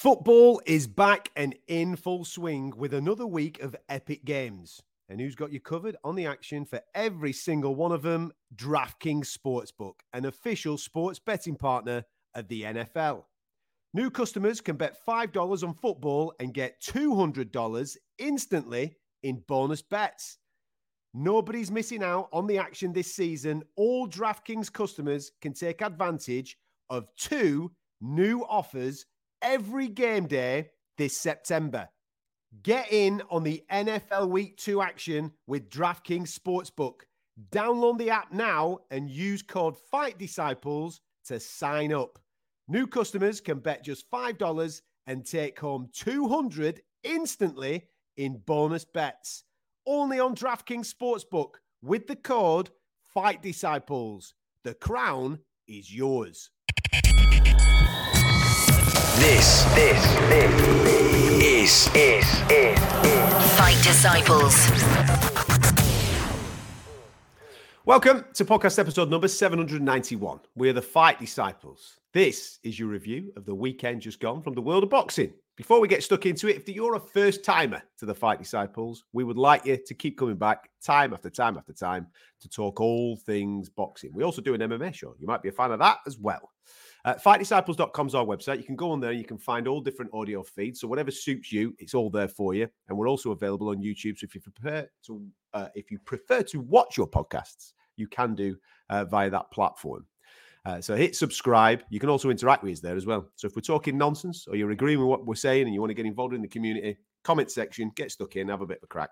Football is back and in full swing with another week of epic games. And who's got you covered on the action for every single one of them? DraftKings Sportsbook, an official sports betting partner of the NFL. New customers can bet $5 on football and get $200 instantly in bonus bets. Nobody's missing out on the action this season. All DraftKings customers can take advantage of two new offers every game day this September. Get in on the NFL Week 2 action with DraftKings Sportsbook. Download the app now and use code Fight Disciples to sign up. New customers can bet just $5 and take home 200 instantly in bonus bets. Only on DraftKings Sportsbook with the code Fight Disciples. The crown is yours. This, this, this is, is, is, is Fight Disciples. Welcome to podcast episode number 791. We're the Fight Disciples. This is your review of the weekend just gone from the world of boxing. Before we get stuck into it, if you're a first timer to the Fight Disciples, we would like you to keep coming back time after time after time to talk all things boxing. We also do an MMA show. You might be a fan of that as well. Uh, FightDisciples.com is our website. You can go on there you can find all different audio feeds. So whatever suits you, it's all there for you. And we're also available on YouTube. So if you prefer to, uh, if you prefer to watch your podcasts, you can do uh, via that platform. Uh, so hit subscribe. You can also interact with us there as well. So if we're talking nonsense or you're agreeing with what we're saying and you want to get involved in the community, comment section, get stuck in, have a bit of a crack.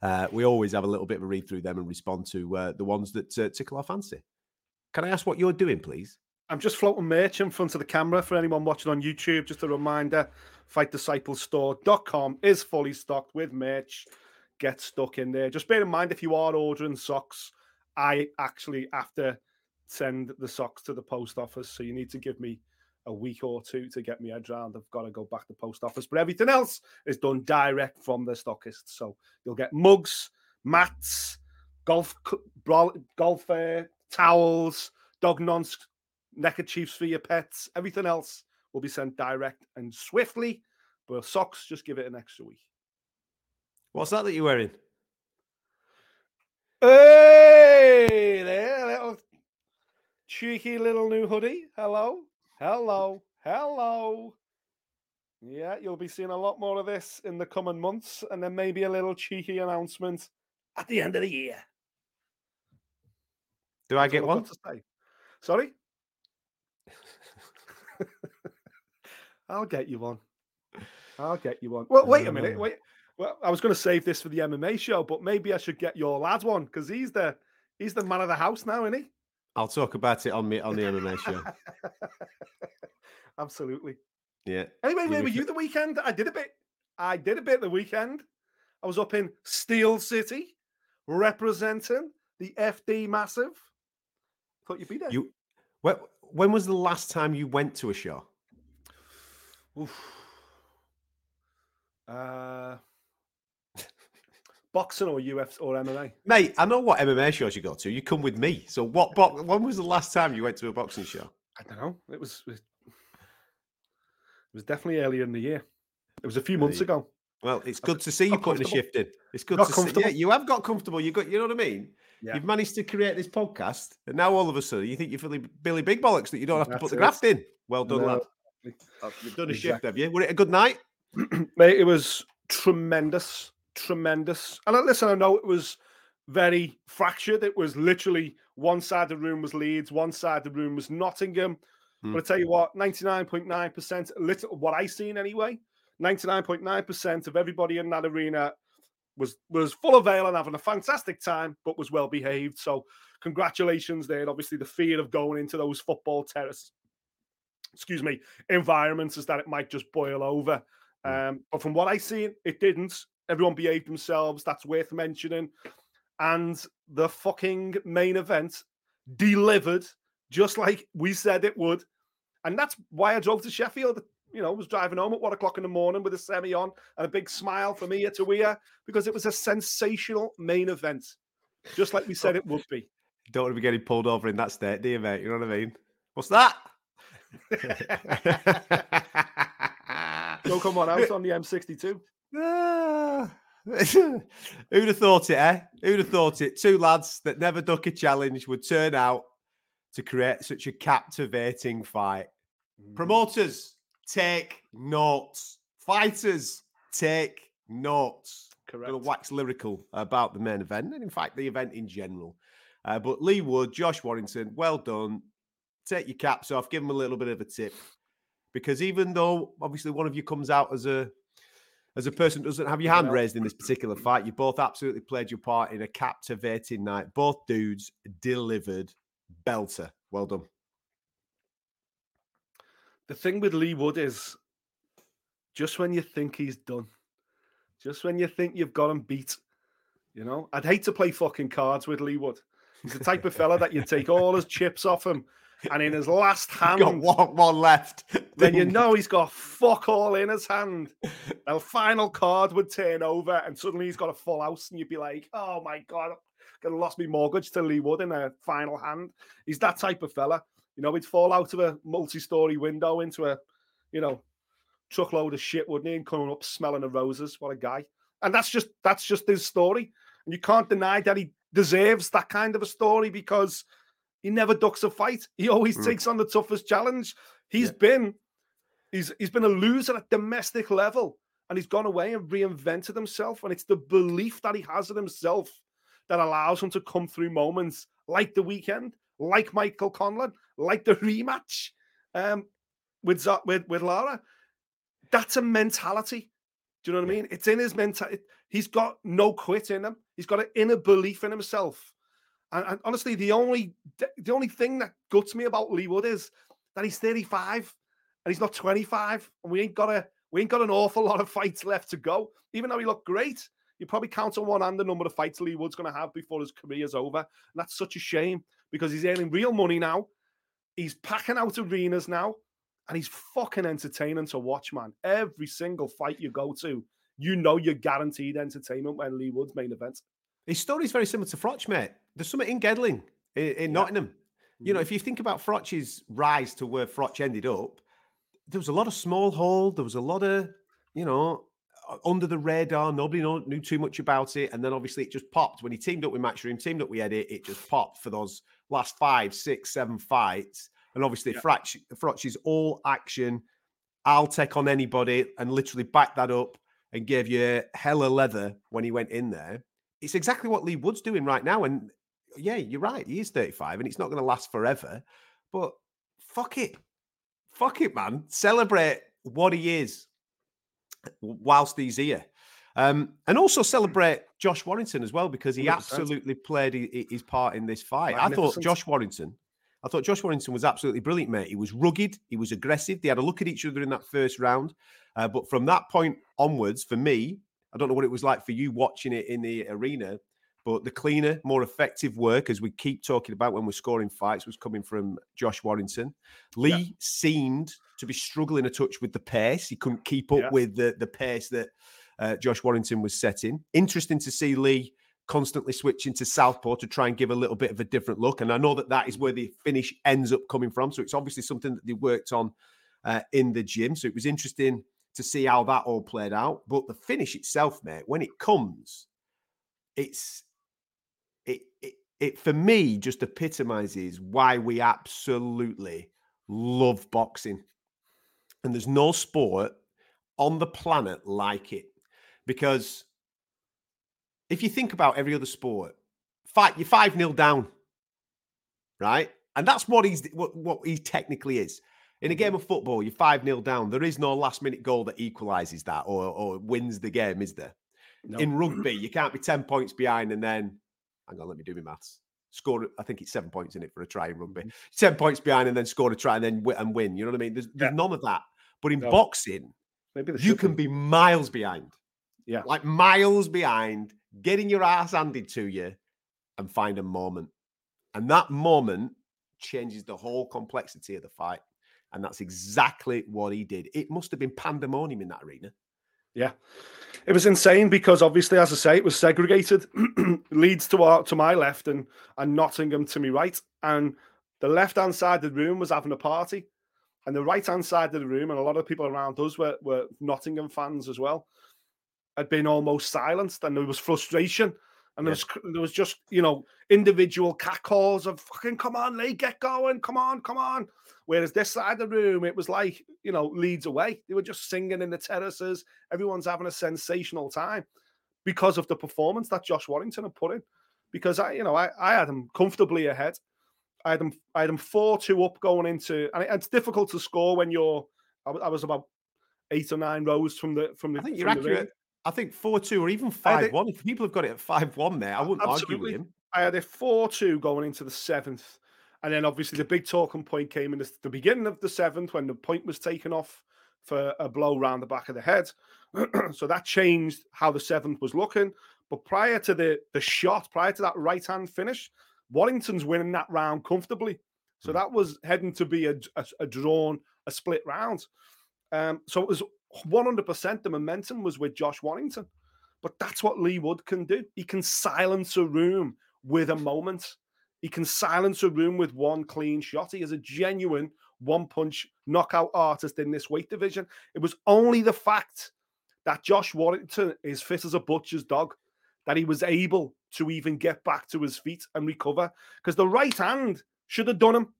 Uh, we always have a little bit of a read through them and respond to uh, the ones that uh, tickle our fancy. Can I ask what you're doing, please? I'm just floating merch in front of the camera for anyone watching on YouTube. Just a reminder fightdisciplestore.com is fully stocked with merch. Get stuck in there. Just bear in mind if you are ordering socks, I actually have to send the socks to the post office. So you need to give me a week or two to get me head round. I've got to go back to post office. But everything else is done direct from the stockist. So you'll get mugs, mats, golf golf uh, towels, dog nonce neckerchiefs for your pets. Everything else will be sent direct and swiftly. But socks, just give it an extra week. What's that that you're wearing? Hey, there, little cheeky little new hoodie. Hello, hello, hello. Yeah, you'll be seeing a lot more of this in the coming months, and then maybe a little cheeky announcement at the end of the year. Do I get one? to say. Sorry? I'll get you one. I'll get you one. Well, wait a minute. Wait. Well, I was going to save this for the MMA show, but maybe I should get your lad one because he's the he's the man of the house now, isn't he? I'll talk about it on me on the MMA show. Absolutely. Yeah. Anyway, where You were you the weekend? I did a bit. I did a bit the weekend. I was up in Steel City representing the FD Massive. Thought you'd be there. You. When, when was the last time you went to a show? Oof. Uh, boxing or UFC or MMA? Mate, I know what MMA shows you go to. You come with me. So what? Bo- when was the last time you went to a boxing show? I don't know. It was it was definitely earlier in the year. It was a few months ago. Well, it's good to see you putting a comfortable. shift in. It's good Got to see. Yeah, you have got comfortable. You got. You know what I mean? Yeah. You've managed to create this podcast, and now all of a sudden you think you're Billy, Billy Big Bollocks that you don't have to put the it. graft in. Well done, No, lad. You've done a shift, have you? Were it a good night? Mate, it was tremendous, tremendous. And I- listen, I know it was very fractured. It was literally one side of the room was Leeds, one side of the room was Nottingham. Hmm. But I tell you what, 99.9%, little what I seen anyway, 99.9% of everybody in that arena was was full of ale and having a fantastic time, but was well behaved. So congratulations there. Obviously, the fear of going into those football terraces excuse me, environments is that it might just boil over. Um, but from what I see, it didn't. Everyone behaved themselves. That's worth mentioning. And the fucking main event delivered just like we said it would. And that's why I drove to Sheffield. You know, was driving home at one o'clock in the morning with a semi on and a big smile from ear to ear because it was a sensational main event, just like we said it would be. Don't want to be getting pulled over in that state, do you, mate? You know what I mean? What's that? Go come on out on the M62. Ah. Who'd have thought it, eh? Who'd have thought it? Two lads that never duck a challenge would turn out to create such a captivating fight. Mm-hmm. Promoters, take notes. Fighters, take notes. Correct. Going to wax lyrical about the main event, and in fact, the event in general. Uh, but Leigh Wood, Josh Warrington, well done. Take your caps off. Give them a little bit of a tip, because even though obviously one of you comes out as a as a person doesn't have your hand raised in this particular fight, you both absolutely played your part in a captivating night. Both dudes delivered belter. Well done. The thing with Leigh Wood is just when you think he's done, just when you think you've got him beat, you know, I'd hate to play fucking cards with Leigh Wood. He's the type of fella that you take all his chips off him, and in his last hand, Got one, one left. then you know he's got fuck all in his hand. A final card would turn over, and suddenly he's got a full house, and you'd be like, "Oh my god, gonna lost me mortgage to Leigh Wood in a final hand." He's that type of fella. You know, he'd fall out of a multi-story window into a, you know, truckload of shit, wouldn't he? And coming up smelling of roses. What a guy! And that's just that's just his story, and you can't deny that he deserves that kind of a story because he never ducks a fight. He always Mm. takes on the toughest challenge. He's been he's he's been a loser at domestic level and he's gone away and reinvented himself and it's the belief that he has in himself that allows him to come through moments like the weekend like michael conlon like the rematch um with Zo- with, with lara that's a mentality do you know what i mean it's in his mentality he's got no quit in him he's got an inner belief in himself and, and honestly the only the only thing that guts me about lee wood is that he's 35 and he's not 25, and we ain't got a we ain't got an awful lot of fights left to go. Even though he looked great, you probably count on one hand the number of fights Leigh Wood's going to have before his career's over, and that's such a shame because he's earning real money now. He's packing out arenas now, and he's fucking entertaining to watch, man. Every single fight you go to, you know you're guaranteed entertainment when Leigh Wood's main event. His story's very similar to Froch, mate. There's something in Gedling, in, in Nottingham. You know, Mm-hmm. if you think about Froch's rise to where Froch ended up, there was a lot of small hold. There was a lot of, you know, under the radar. Nobody know, knew too much about it. And then obviously it just popped. When he teamed up with Matchroom, teamed up with Eddie, it just popped for those last five, six, seven fights. And obviously, Yeah. Froch, Froch's all action. I'll take on anybody and literally back that up and gave you hella leather when he went in there. It's exactly what Leigh Wood's doing right now. And yeah, you're right. He is 35 and it's not going to last forever. But fuck it. Fuck it, man. Celebrate what he is whilst he's here. Um, and also celebrate Josh Warrington as well because he 100%. absolutely played his part in this fight. I thought Josh Warrington, I thought Josh Warrington was absolutely brilliant, mate. He was rugged, he was aggressive. They had a look at each other in that first round. Uh, but from that point onwards, for me, I don't know what it was like for you watching it in the arena, but the cleaner, more effective work, as we keep talking about when we're scoring fights, was coming from Josh Warrington. Leigh seemed to be struggling a touch with the pace. He couldn't keep up Yeah. with the, the pace that uh, Josh Warrington was setting. Interesting to see Leigh constantly switching to southpaw to try and give a little bit of a different look. And I know that that is where the finish ends up coming from. So it's obviously something that they worked on uh, in the gym. So it was interesting to see how that all played out. But the finish itself, mate, when it comes, it's it it, it for me just epitomizes why we absolutely love boxing. And there's no sport on the planet like it. Because if you think about every other sport, fight you're 5 0 down. Right? And that's what he's what, what he technically is. In a game of football, you're 5 0 down. There is no last minute goal that equalizes that or, or wins the game, is there? No. In rugby, you can't be 10 points behind and then, hang on, let me do my maths. score. I think it's seven points in it for a try in rugby. Mm-hmm. Seven points behind and then score a try and then and win. You know what I mean? There's, there's Yeah. none of that. But in No. boxing, Maybe you can be miles behind. Yeah. Like miles behind, getting your ass handed to you and find a moment. And that moment changes the whole complexity of the fight. And that's exactly what he did. It must have been pandemonium in that arena. Yeah, it was insane because obviously, as I say, it was segregated. Leeds to our, to my left and and Nottingham to my right, and the left hand side of the room was having a party, and the right hand side of the room and a lot of people around us were were Nottingham fans as well. Had been almost silenced, and there was frustration, and there was there was just you know individual catcalls of fucking come on, Leigh, get going, come on, come on. Whereas this side of the room, it was like, you know, Leeds away. They were just singing in the terraces. Everyone's having a sensational time because of the performance that Josh Warrington had put in. Because I, you know, I, I had him comfortably ahead. I had him, I had him four two up going into, and it's difficult to score when you're. I, was- I was about eight or nine rows from the from the. I think you're the ring. accurate. I think 4 2 or even 5 it- 1. If people have got it at 5 1 there, I wouldn't argue with him. I had a 4 2 going into the seventh. And then obviously the big talking point came in the, the beginning of the seventh when the point was taken off for a blow round the back of the head. so that changed how the seventh was looking. But prior to the, the shot, prior to that right hand finish, Warrington's winning that round comfortably. So that was heading to be a, a, a drawn, a split round. Um, so it was 100% the momentum was with Josh Warrington. But that's what Leigh Wood can do. He can silence a room with a moment. He can silence a room with one clean shot. He is a genuine one punch knockout artist in this weight division. It was only the fact that Josh Warrington is fit as a butcher's dog that he was able to even get back to his feet and recover because the right hand should have done him.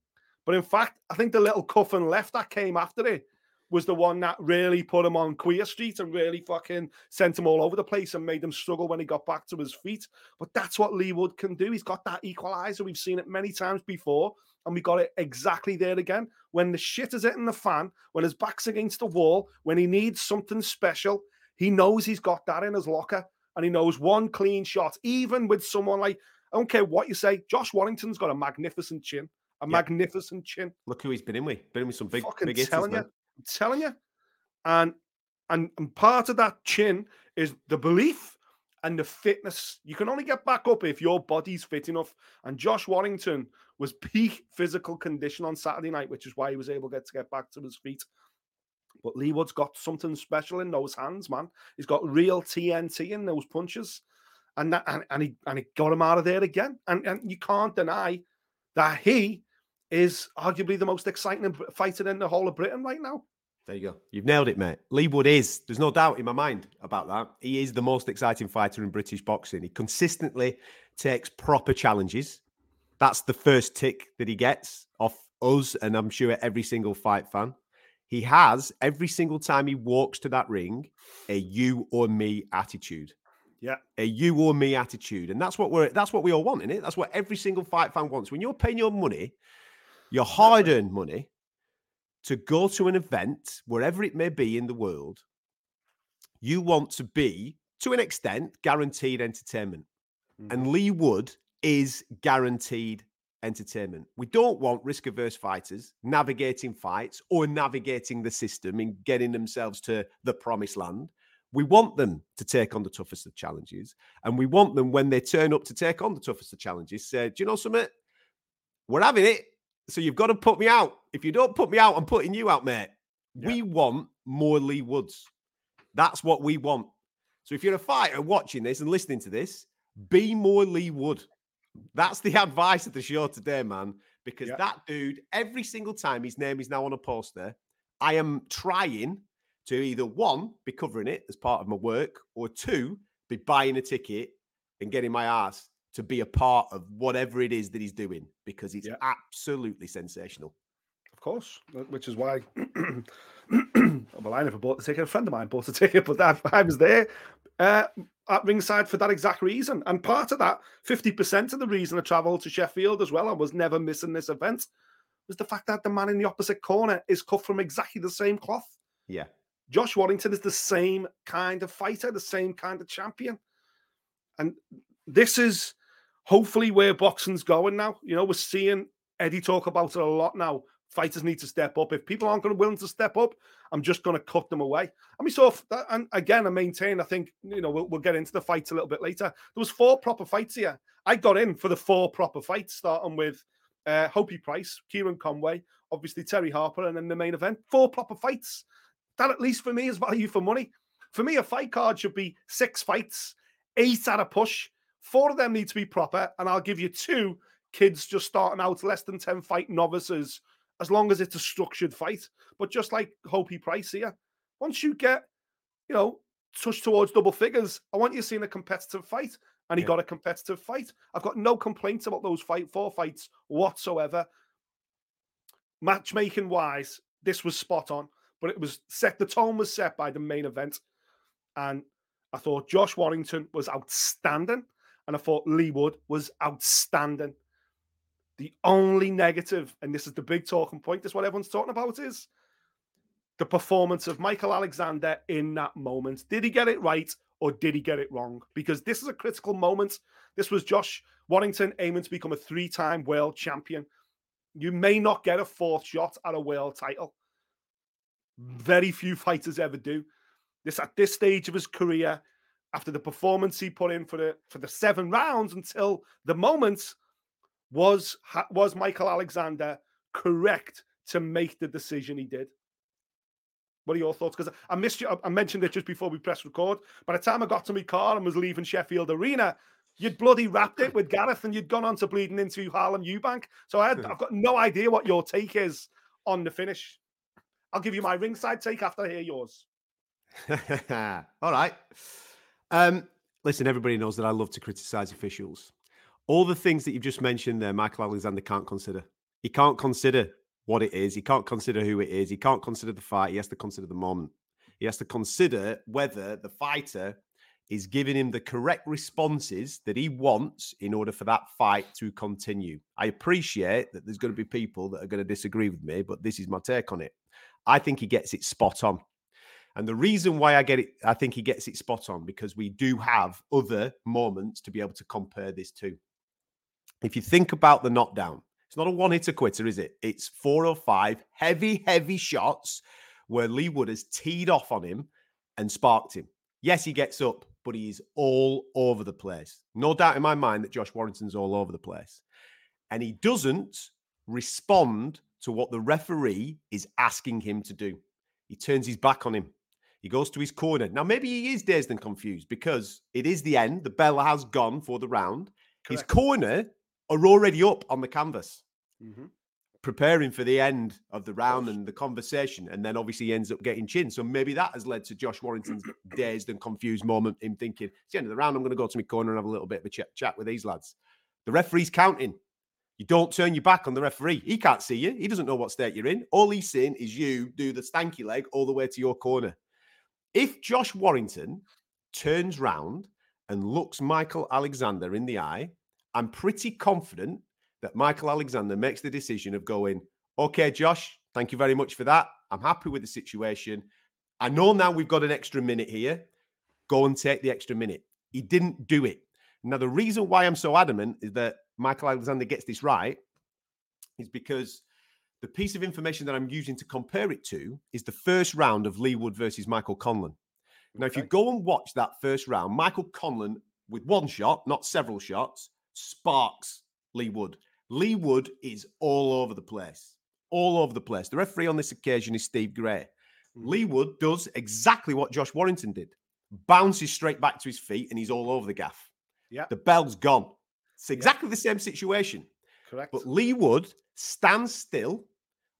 But in fact, I think the little cuff and left that came after it was the one that really put him on Queer Street and really fucking sent him all over the place and made him struggle when he got back to his feet. But that's what Leigh Wood can do. He's got that equalizer. We've seen it many times before, and we got it exactly there again. When the shit is hitting the fan, when his back's against the wall, when he needs something special, he knows he's got that in his locker, and he knows one clean shot, even with someone like I don't care what you say, Josh Warrington's got a magnificent chin, a magnificent chin. Look who he's been in with. Been in with some big, Fucking big hitters, telling you. I'm telling you. And, and and part of that chin is the belief and the fitness. You can only get back up if your body's fit enough. And Josh Warrington was peak physical condition on Saturday night, which is why he was able to get to get back to his feet. But Leigh Wood's got something special in those hands, man. He's got real TNT in those punches. And that and, and he and he got him out of there again. And and you can't deny that he is arguably the most exciting fighter in the whole of Britain right now. There you go. You've nailed it, mate. Leigh Wood is. There's no doubt in my mind about that. He is the most exciting fighter in British boxing. He consistently takes proper challenges. That's the first tick that he gets off us, and I'm sure every single fight fan. He has every single time he walks to that ring a you or me attitude. Yeah. A you or me attitude. And that's what we're that's what we all want, isn't it? That's what every single fight fan wants. When you're paying your money, your hard-earned money, to go to an event, wherever it may be in the world, you want to be, to an extent, guaranteed entertainment. And mm-hmm. Leigh Wood is guaranteed entertainment. We don't want risk averse fighters navigating fights or navigating the system and getting themselves to the promised land. We want them to take on the toughest of challenges. And we want them, when they turn up to take on the toughest of challenges, say, Do you know something? We're having it. So you've got to put me out. If you don't put me out, I'm putting you out, mate. We want more Lee Woods. That's what we want. So if you're a fighter watching this and listening to this, be more Leigh Wood. That's the advice of the show today, man. Because that dude, every single time his name is now on a poster, I am trying to either one, be covering it as part of my work, or two, be buying a ticket and getting my ass to be a part of whatever it is that he's doing because it's absolutely sensational. Of course, uh, which is why. well, I never bought the ticket. A friend of mine bought the ticket, but that, I was there uh, at ringside for that exact reason. And part of that, 50% of the reason I travelled to Sheffield as well, I was never missing this event, was the fact that the man in the opposite corner is cut from exactly the same cloth. Yeah. Josh Warrington is the same kind of fighter, the same kind of champion. And this is hopefully where boxing's going now. You know, we're seeing Eddie talk about it a lot now. Fighters need to step up. If people aren't going to willing to step up, I'm just going to cut them away. And we saw, that, and again, I maintain. I think you know we'll, we'll get into the fights a little bit later. There was four proper fights here. I got in for the four proper fights, starting with uh, Hopey Price, Kieran Conway, obviously Terri Harper, and then the main event. Four proper fights. That at least for me is value for money. For me, a fight card should be six fights, eight at a push. Four of them need to be proper, and I'll give you two kids just starting out, less than 10 fight novices, as long as it's a structured fight. But just like Hopey Price here, once you get, you know, touch towards double figures, I want you seeing a competitive fight. And he yeah. got a competitive fight. I've got no complaints about those fight four fights whatsoever. Matchmaking wise, this was spot on, but it was set. The tone was set by the main event, and I thought Josh Warrington was outstanding, and I thought Leigh Wood was outstanding. The only negative, and this is the big talking point, is what everyone's talking about, is the performance of Michael Alexander in that moment. Did he get it right or did he get it wrong? Because this is a critical moment. This was Josh Warrington aiming to become a three time world champion. You may not get a fourth shot at a world title. Very few fighters ever do. This at this stage of his career, after the performance he put in for the for the seven rounds until the moment was was Michael Alexander correct to make the decision he did? What are your thoughts? Because I missed you. I mentioned it just before we pressed record. By the time I got to my car and was leaving Sheffield Arena, you'd bloody wrapped it with Gareth and you'd gone on to bleeding into Harlem Eubank. So I had, hmm. I've got no idea what your take is on the finish. I'll give you my ringside take after I hear yours. All right. Um, listen, everybody knows that I love to criticize officials all the things that you've just mentioned there, Michael Alexander can't consider. He can't consider what it is. He can't consider who it is. He can't consider the fight. He has to consider the moment. He has to consider whether the fighter is giving him the correct responses that he wants in order for that fight to continue. I appreciate that there's going to be people that are going to disagree with me, but this is my take on it. I think he gets it spot on. And the reason why I get it, I think he gets it spot on because we do have other moments to be able to compare this to if you think about the knockdown, it's not a one hitter quitter, is it? It's four or five heavy, heavy shots where Leigh Wood has teed off on him and sparked him. Yes, he gets up, but he's all over the place. No doubt in my mind that Josh Warrington's all over the place. And he doesn't respond to what the referee is asking him to do. He turns his back on him. He goes to his corner. Now, maybe he is dazed and confused because it is the end. The bell has gone for the round. Correct. His corner are already up on the canvas, mm-hmm. preparing for the end of the round and the conversation. And then obviously he ends up getting chin. So maybe that has led to Josh Warrington's dazed and confused moment, him thinking, it's the end of the round, I'm going to go to my corner and have a little bit of a chat, chat with these lads. The referee's counting. You don't turn your back on the referee. He can't see you. He doesn't know what state you're in. All he's seeing is you do the stanky leg all the way to your corner. If Josh Warrington turns round and looks Michael Alexander in the eye I'm pretty confident that Michael Alexander makes the decision of going, okay, Josh, thank you very much for that. I'm happy with the situation. I know now we've got an extra minute here. Go and take the extra minute. He didn't do it. Now, the reason why I'm so adamant is that Michael Alexander gets this right is because the piece of information that I'm using to compare it to is the first round of Leigh Wood versus Michael Conlan. Now, okay. if you go and watch that first round, Michael Conlan with one shot, not several shots, sparks Leigh Wood. Leigh Wood is all over the place, all over the place. The referee on this occasion is Steve Gray. Mm. Leigh Wood does exactly what Josh Warrington did bounces straight back to his feet and he's all over the gaff. Yeah. The bell's gone. It's exactly yeah. the same situation. Correct. But Leigh Wood stands still,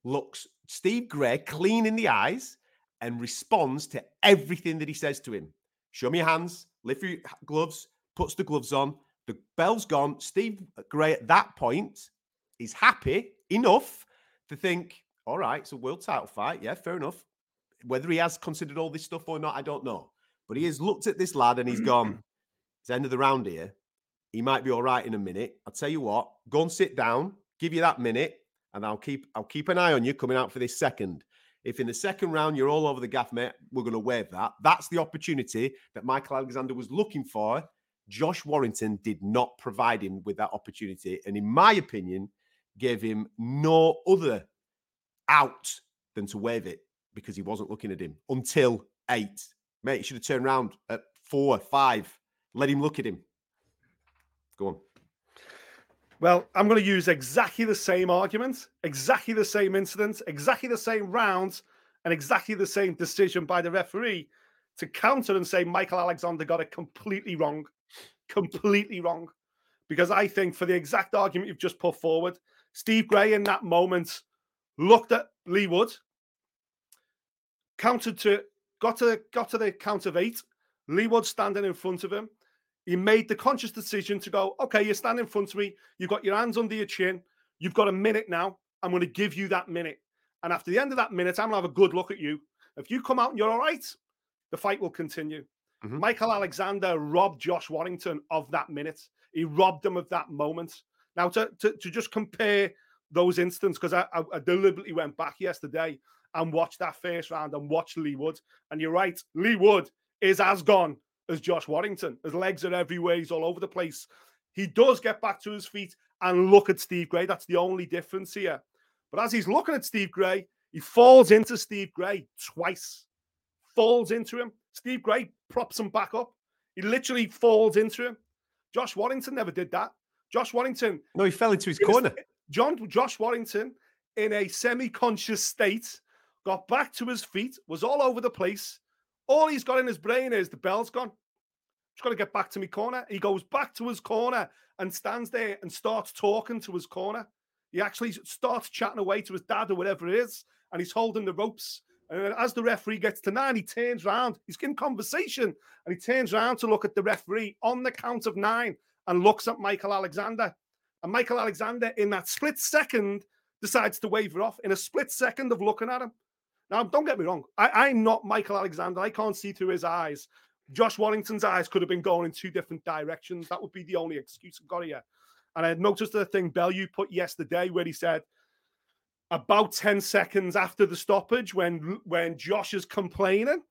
looks Steve Gray clean in the eyes, and responds to everything that he says to him. Show me your hands, lift your gloves, puts the gloves on, the bell's gone. Steve Gray at that point is happy enough to think, all right, it's a world title fight. Yeah, fair enough. Whether he has considered all this stuff or not, I don't know. But he has looked at this lad and he's mm-hmm. gone, it's the end of the round here. He might be all right in a minute. I'll tell you what, go and sit down, give you that minute, and I'll keep I'll keep an eye on you coming out for this second. If in the second round you're all over the gaff, mate, we're going to waive that. That's the opportunity that Michael Alexander was looking for Josh Warrington did not provide him with that opportunity. And in my opinion, gave him no other out than to wave it because he wasn't looking at him until eight. Mate, he should have turned around at four, five. Let him look at him. Go on. Well, I'm going to use exactly the same argument, exactly the same incident, exactly the same rounds, and exactly the same decision by the referee to counter and say Michael Alexander got it completely wrong. Completely wrong. Because I think for the exact argument you've just put forward, Steve Gray in that moment looked at Leigh Wood, counted to got to got to the count of eight. Leigh Wood standing in front of him. He made the conscious decision to go, okay, you stand in front of me. You've got your hands under your chin. You've got a minute now. I'm going to give you that minute. And after the end of that minute, I'm going to have a good look at you. If you come out and you're all right, the fight will continue. Mm-hmm. Michael Alexander robbed Josh Warrington of that minute. He robbed him of that moment. Now, to, to, to just compare those instances, because I, I, I deliberately went back yesterday and watched that first round and watched Leigh Wood. And you're right, Leigh Wood is as gone as Josh Warrington. His legs are everywhere. He's all over the place. He does get back to his feet and look at Steve Gray. That's the only difference here. But as he's looking at Steve Gray, he falls into Steve Gray twice. Falls into him. Steve Gray props him back up. He literally falls into him. Josh Warrington never did that. Josh Warrington. No, he fell into his corner. John Josh Warrington, in a semi-conscious state, got back to his feet, was all over the place. All he's got in his brain is the bell's gone. Just got to get back to my corner. He goes back to his corner and stands there and starts talking to his corner. He actually starts chatting away to his dad or whatever it is, and he's holding the ropes. And as the referee gets to nine, he turns around. He's in conversation, and he turns around to look at the referee on the count of nine and looks at Michael Alexander. And Michael Alexander, in that split second, decides to waver off in a split second of looking at him. Now, don't get me wrong. I, am not Michael Alexander. I can't see through his eyes. Josh Warrington's eyes could have been going in two different directions. That would be the only excuse I've got here. And I had noticed the thing Bellew put yesterday where he said about 10 seconds after the stoppage, when when Josh is complaining,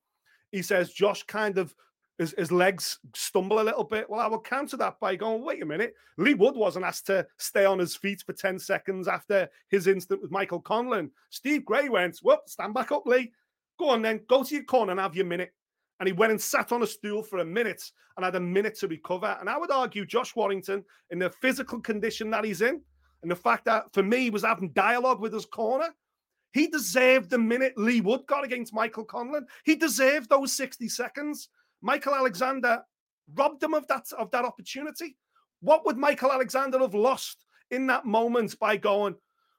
he says Josh kind of his, his legs stumble a little bit. Well, I will counter that by going, wait a minute. Leigh Wood wasn't asked to stay on his feet for 10 seconds after his incident with Michael Conlan. Steve Gray went, whoop, stand back up, Lee. Go on then, go to your corner and have your minute. And he went and sat on a stool for a minute and had a minute to recover. And I would argue Josh Warrington, in the physical condition that he's in, and the fact that for me he was having dialogue with his corner, he deserved the minute Leigh Wood got against Michael Conlan. He deserved those 60 seconds. Michael Alexander robbed him of that of that opportunity. What would Michael Alexander have lost in that moment by going,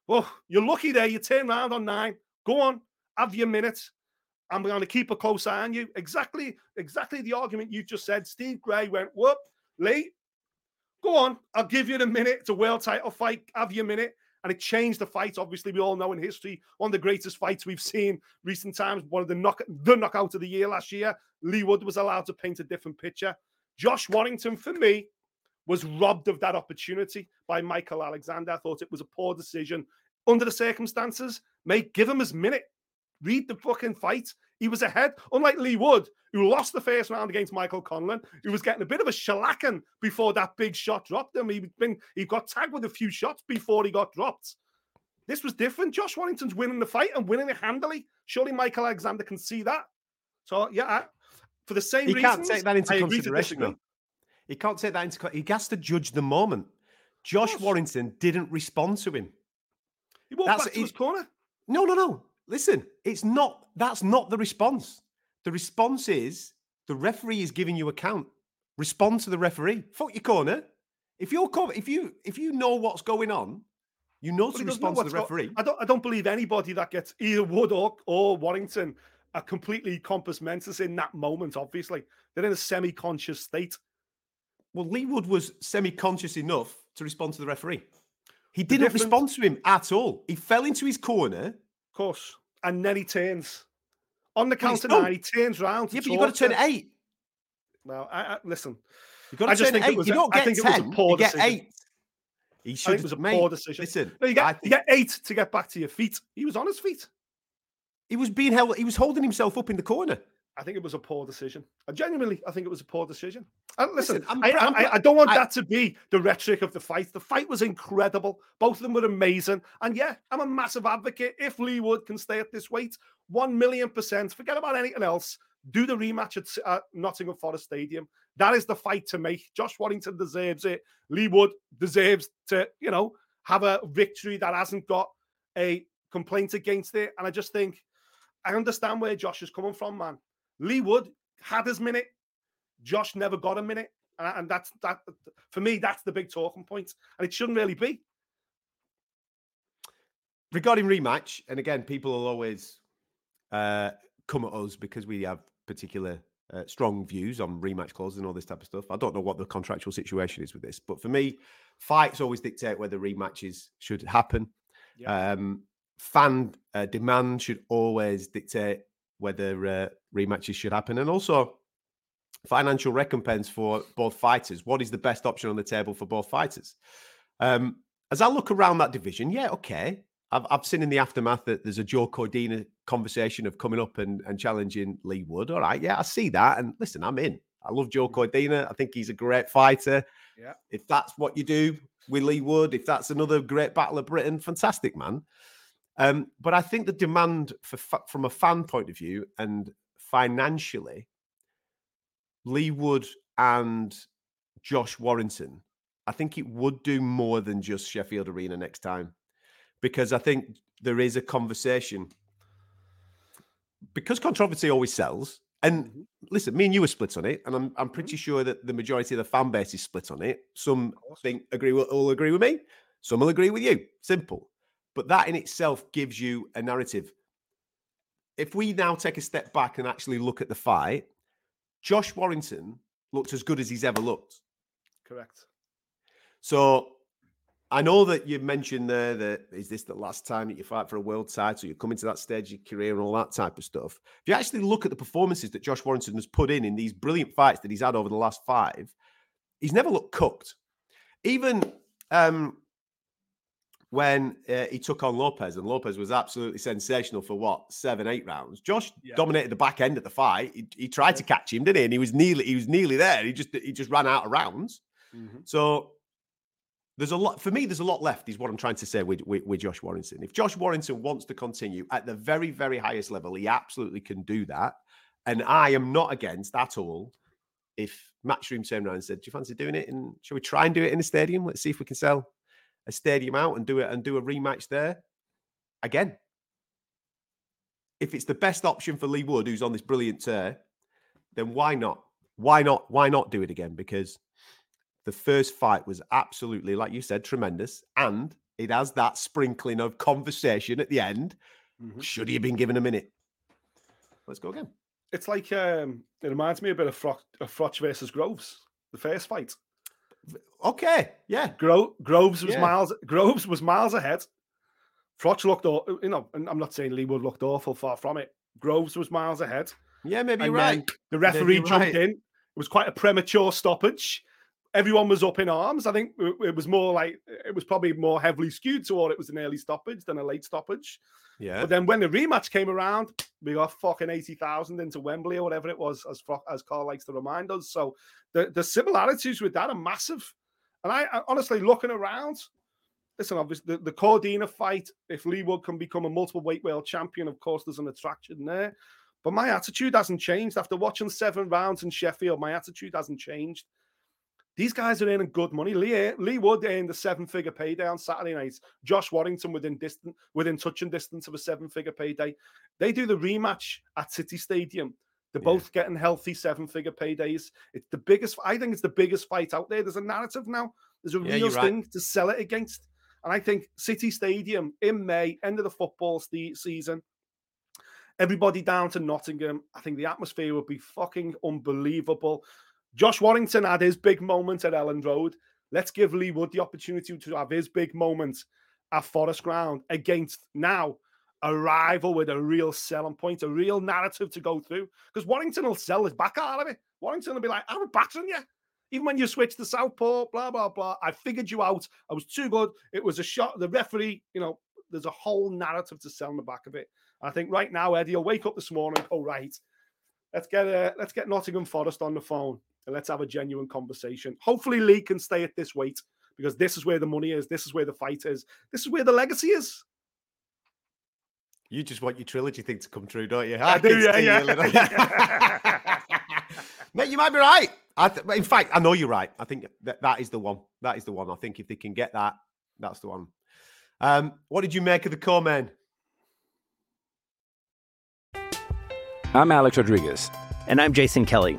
"Well, you're lucky there. You turn around on nine. Go on, have your minutes. I'm going to keep a close eye on you." Exactly, exactly the argument you just said. Steve Gray went, "Whoop, Leigh, go on. I'll give you the minute. It's a world title fight. Have your minute." And it changed the fight. Obviously, we all know in history one of the greatest fights we've seen recent times. One of the knock the knockout of the year last year. Leigh Wood was allowed to paint a different picture. Josh Warrington, for me, was robbed of that opportunity by Michael Alexander. I thought it was a poor decision under the circumstances. Mate, give him his minute. Read the fucking fight. He was ahead, unlike Leigh Wood, who lost the first round against Michael Conlan, who was getting a bit of a shellacking before that big shot dropped him. He'd been he got tagged with a few shots before he got dropped. This was different. Josh Warrington's winning the fight and winning it handily. Surely Michael Alexander can see that. So yeah, I, for the same reason. he reasons, can't take that into consideration. He can't take that into. He has to judge the moment. Josh Warrington didn't respond to him. He walked That's, back to his corner. No, no, no. Listen, it's not. That's not the response. The response is the referee is giving you a count. Respond to the referee. Fuck your corner. If you're if you if you know what's going on, you know to respond to the referee. Go- I don't I don't believe anybody that gets either Wood or, or Warrington are completely compos mentis in that moment. Obviously, they're in a semi-conscious state. Well, Leigh Wood was semi-conscious enough to respond to the referee. He didn't respond to him at all. He fell into his corner. Of course. And then he turns. On the count of nine, he turns round. Yeah, but you've got to turn eight. Well, I, I, listen. You've got to I turn eight. you don't get ten. you get eight. He should. It was a poor decision. Listen, no, you get, you get eight to get back to your feet. He was on his feet. He was being held. He was holding himself up in the corner. I think it was a poor decision. I genuinely, I think it was a poor decision. And listen, Listen, I'm I, I'm I, I don't want that to be the rhetoric of the fight. The fight was incredible. Both of them were amazing. And yeah, I'm a massive advocate. If Leigh Wood can stay at this weight, one million percent, forget about anything else. Do the rematch at, at Nottingham Forest Stadium. That is the fight to make. Josh Warrington deserves it. Leigh Wood deserves to, you know, have a victory that hasn't got a complaint against it. And I just think I understand where Josh is coming from, man. Leigh Wood had his minute. Josh never got a minute. And, and that's that for me, that's the big talking point. And it shouldn't really be. regarding rematch, and again, people will always uh, come at us because we have particular uh, strong views on rematch clauses and all this type of stuff. I don't know what the contractual situation is with this, but for me, fights always dictate whether rematches should happen. Um, fan uh, demand should always dictate whether uh, rematches should happen, and also financial recompense for both fighters. What is the best option on the table for both fighters? Um, as I look around that division, yeah, okay. I've, I've seen in the aftermath that there's a Joe Cordina conversation of coming up and, and challenging Leigh Wood. All right, yeah, I see that. And listen, I'm in. I love Joe Cordina. I think he's a great fighter. Yeah. If that's what you do with Leigh Wood, if that's another great battle of Britain, fantastic, man. Um, but I think the demand for fa- from a fan point of view and financially, Leigh Wood and Josh Warrington, I think it would do more than just Sheffield Arena next time. Because I think there is a conversation. Because controversy always sells. And mm-hmm. listen, me and you are split on it, and I'm I'm mm-hmm. pretty sure that the majority of the fan base is split on it. Some think agree will, all agree with me, some will agree with you. Simple. But that in itself gives you a narrative. If we now take a step back and actually look at the fight, Josh Warrington looked as good as he's ever looked. Correct. So I know that you mentioned there that is this the last time that you fight for a world title? You're coming to that stage of your career and all that type of stuff. If you actually look at the performances that Josh Warrington has put in in these brilliant fights that he's had over the last five, he's never looked cooked. Even um, when uh, he took on Lopez, and Lopez was absolutely sensational for what seven, eight rounds. Josh Yeah. dominated the back end of the fight. He, he tried to catch him, didn't he? And he was nearly he was nearly there. He just he just ran out of rounds. So there's a lot for me. There's a lot left, is what I'm trying to say with, with with Josh Warrington. If Josh Warrington wants to continue at the very very highest level, he absolutely can do that. And I am not against at all. If Matchroom turned around and said, "Do you fancy doing it? And shall we try and do it in a stadium? Let's see if we can sell a stadium out and do it and do a rematch there." Again, if it's the best option for Leigh Wood, who's on this brilliant tear, then why not? Why not? Why not do it again? Because the first fight was absolutely, like you said, tremendous, and it has that sprinkling of conversation at the end. Should he have been given a minute? Let's go again. It's like um, it reminds me a bit of Froch, of Froch versus Groves, the first fight. Okay, yeah. Gro- Groves was Yeah. miles. Groves was miles ahead. Froch looked, aw- you know, and I'm not saying Leigh Wood looked awful, far from it. Groves was miles ahead. Yeah, maybe And you're right. The referee jumped right. in. It was quite a premature stoppage. Everyone was up in arms. I think it was more like it was probably more heavily skewed toward it was an early stoppage than a late stoppage. Yeah. But then when the rematch came around, we got fucking 80,000 into Wembley or whatever it was, as as Carl likes to remind us. So the, the similarities with that are massive. And I, I honestly looking around, listen, obviously the, the Cordina fight, if Leigh Wood can become a multiple weight world champion, of course, there's an attraction there. But my attitude hasn't changed. After watching seven rounds in Sheffield, my attitude hasn't changed. These guys are earning good money. Leigh, eh, Leigh Wood earned a seven-figure payday on Saturday night. Josh Warrington within distant, within touching distance of a seven-figure payday. They do the rematch at City Stadium. They're both getting healthy seven-figure paydays. It's the biggest. I think it's the biggest fight out there. There's a narrative now. There's a Yeah, real you're right. thing to sell it against. And I think City Stadium in May, end of the football ste- season, everybody down to Nottingham. I think the atmosphere would be fucking unbelievable. Josh Warrington had his big moment at Elland Road. Let's give Leigh Wood the opportunity to have his big moment at Forest Ground against now a rival with a real selling point, a real narrative to go through. Because Warrington will sell his back out of it. Warrington will be like, I'm battering you. Even when you switch to southpaw, blah, blah, blah. I figured you out. I was too good. It was a shot. The referee, you know, there's a whole narrative to sell in the back of it. I think right now, Eddie you'll wake up this morning and go, right, let's get uh, let's get Nottingham Forest on the phone and let's have a genuine conversation. Hopefully, Leigh can stay at this weight because this is where the money is. This is where the fight is. This is where the legacy is. You just want your trilogy thing to come true, don't you? I do, yeah, yeah. Mate, you might be right. I th- in fact, I know you're right. I think that, that is the one. That is the one. I think if they can get that, that's the one. Um, what did you make of the co-main? I'm Alex Rodriguez. And I'm Jason Kelly.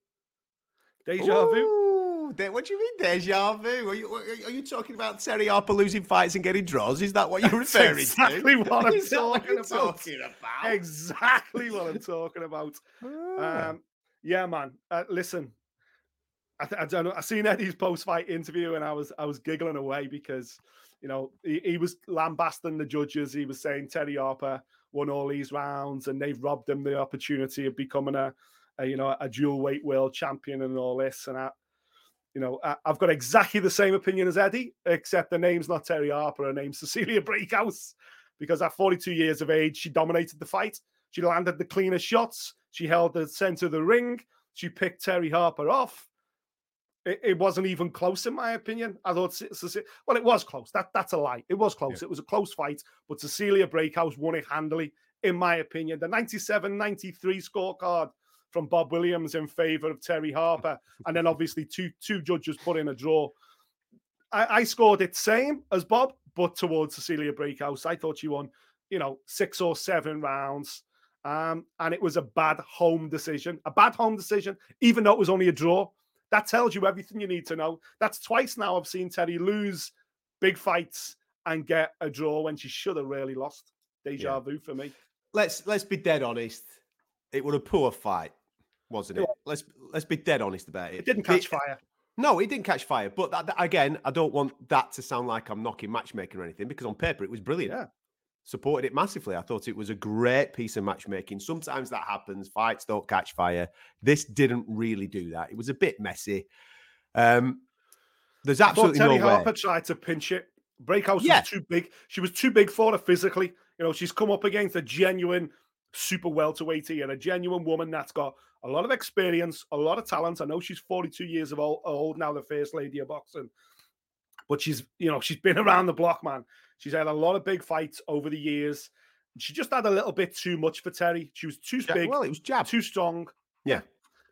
Deja vu. Ooh, de- what do you mean deja vu? Are you, are you talking about Terri Harper losing fights and getting draws? Is that what you're That's referring exactly to? what I'm Is that what talking about. talking about? Exactly what I'm talking about. Um, yeah, man. Uh, listen, I, th- I don't know. I seen Eddie's post-fight interview, and I was I was giggling away because you know he, he was lambasting the judges. He was saying Terri Harper won all these rounds, and they've robbed him the opportunity of becoming a, you know a dual weight world champion and all this. And I, you know, I, I've got exactly the same opinion as Eddie, except the name's not Terri Harper. Her name's Cecilia Brækhus, because at 42 years of age, she dominated the fight. She landed the cleanest shots. She held the center of the ring. She picked Terri Harper off. It, it wasn't even close, in my opinion. I thought, well, it was close. That that's a lie. It was close. It was a close fight, but Cecilia Brækhus won it handily, in my opinion. The 97-93 scorecard from Bob Williams in favor of Terri Harper, and then obviously two two judges put in a draw. I, I scored it same as Bob, but towards Cecilia Brækhus. I thought she won, you know, six or seven rounds. Um, and it was a bad home decision, a bad home decision, even though it was only a draw. That tells you everything you need to know. That's twice now I've seen Terri lose big fights and get a draw when she should have really lost. Deja Yeah. vu for me. let's let's be dead honest. It was a poor fight, wasn't it? Let's let's be dead honest about it. It didn't catch fire. No, it didn't catch fire. But that, that- again, I don't want that to sound like I'm knocking matchmaking or anything because on paper it was brilliant. Yeah. Supported it massively. I thought it was a great piece of matchmaking. Sometimes that happens. Fights don't catch fire. This didn't really do that. It was a bit messy. Um, there's absolutely no way. Harper tried to pinch it. Brækhus Yeah. was too big. She was too big for her physically. You know, she's come up against a genuine super welterweight and a genuine woman that's got a lot of experience, a lot of talent. I know she's 42 years of old, old now, the first lady of boxing, but she's you know she's been around the block, man. She's had a lot of big fights over the years. She just had a little bit too much for Terri. She was too big, well, it was jab. too strong. Yeah.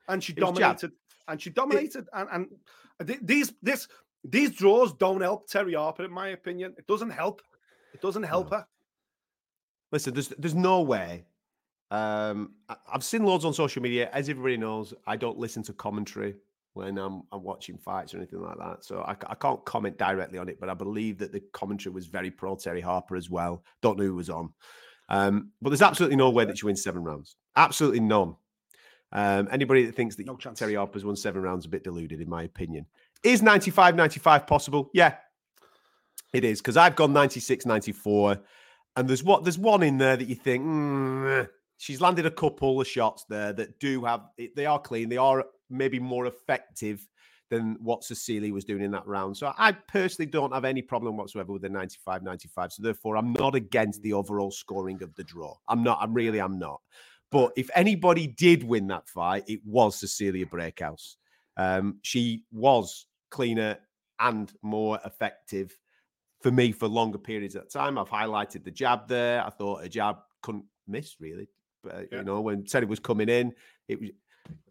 and she It dominated. And she dominated. And and these this these draws don't help Terri Harper, in my opinion. It doesn't help. It doesn't help her. Listen, there's there's no way. Um, I've seen loads on social media. As everybody knows, I don't listen to commentary when I'm, I'm watching fights or anything like that. So I, I can't comment directly on it. But I believe that the commentary was very pro Terri Harper as well. Don't know who was on. Um, but there's absolutely no way that she wins seven rounds. Absolutely none. Um, anybody that thinks that No chance. Terri Harper's won seven rounds is a bit deluded, in my opinion. Is 95 95 possible? Yeah, it is. Because I've gone 96 94. And there's what there's one in there that you think "Mm, she's landed a couple of shots there that do have they are clean. They are maybe more effective than what Cecilia was doing in that round. So I personally don't have any problem whatsoever with the 95 95. So therefore, I'm not against the overall scoring of the draw. I'm not. I'm really I'm not. But if anybody did win that fight, it was Cecilia Brækhus. Um, she was cleaner and more effective for me for longer periods at time. I've highlighted the jab there. I thought a jab couldn't miss really. But uh, Yeah. you know, when Teddy was coming in, it was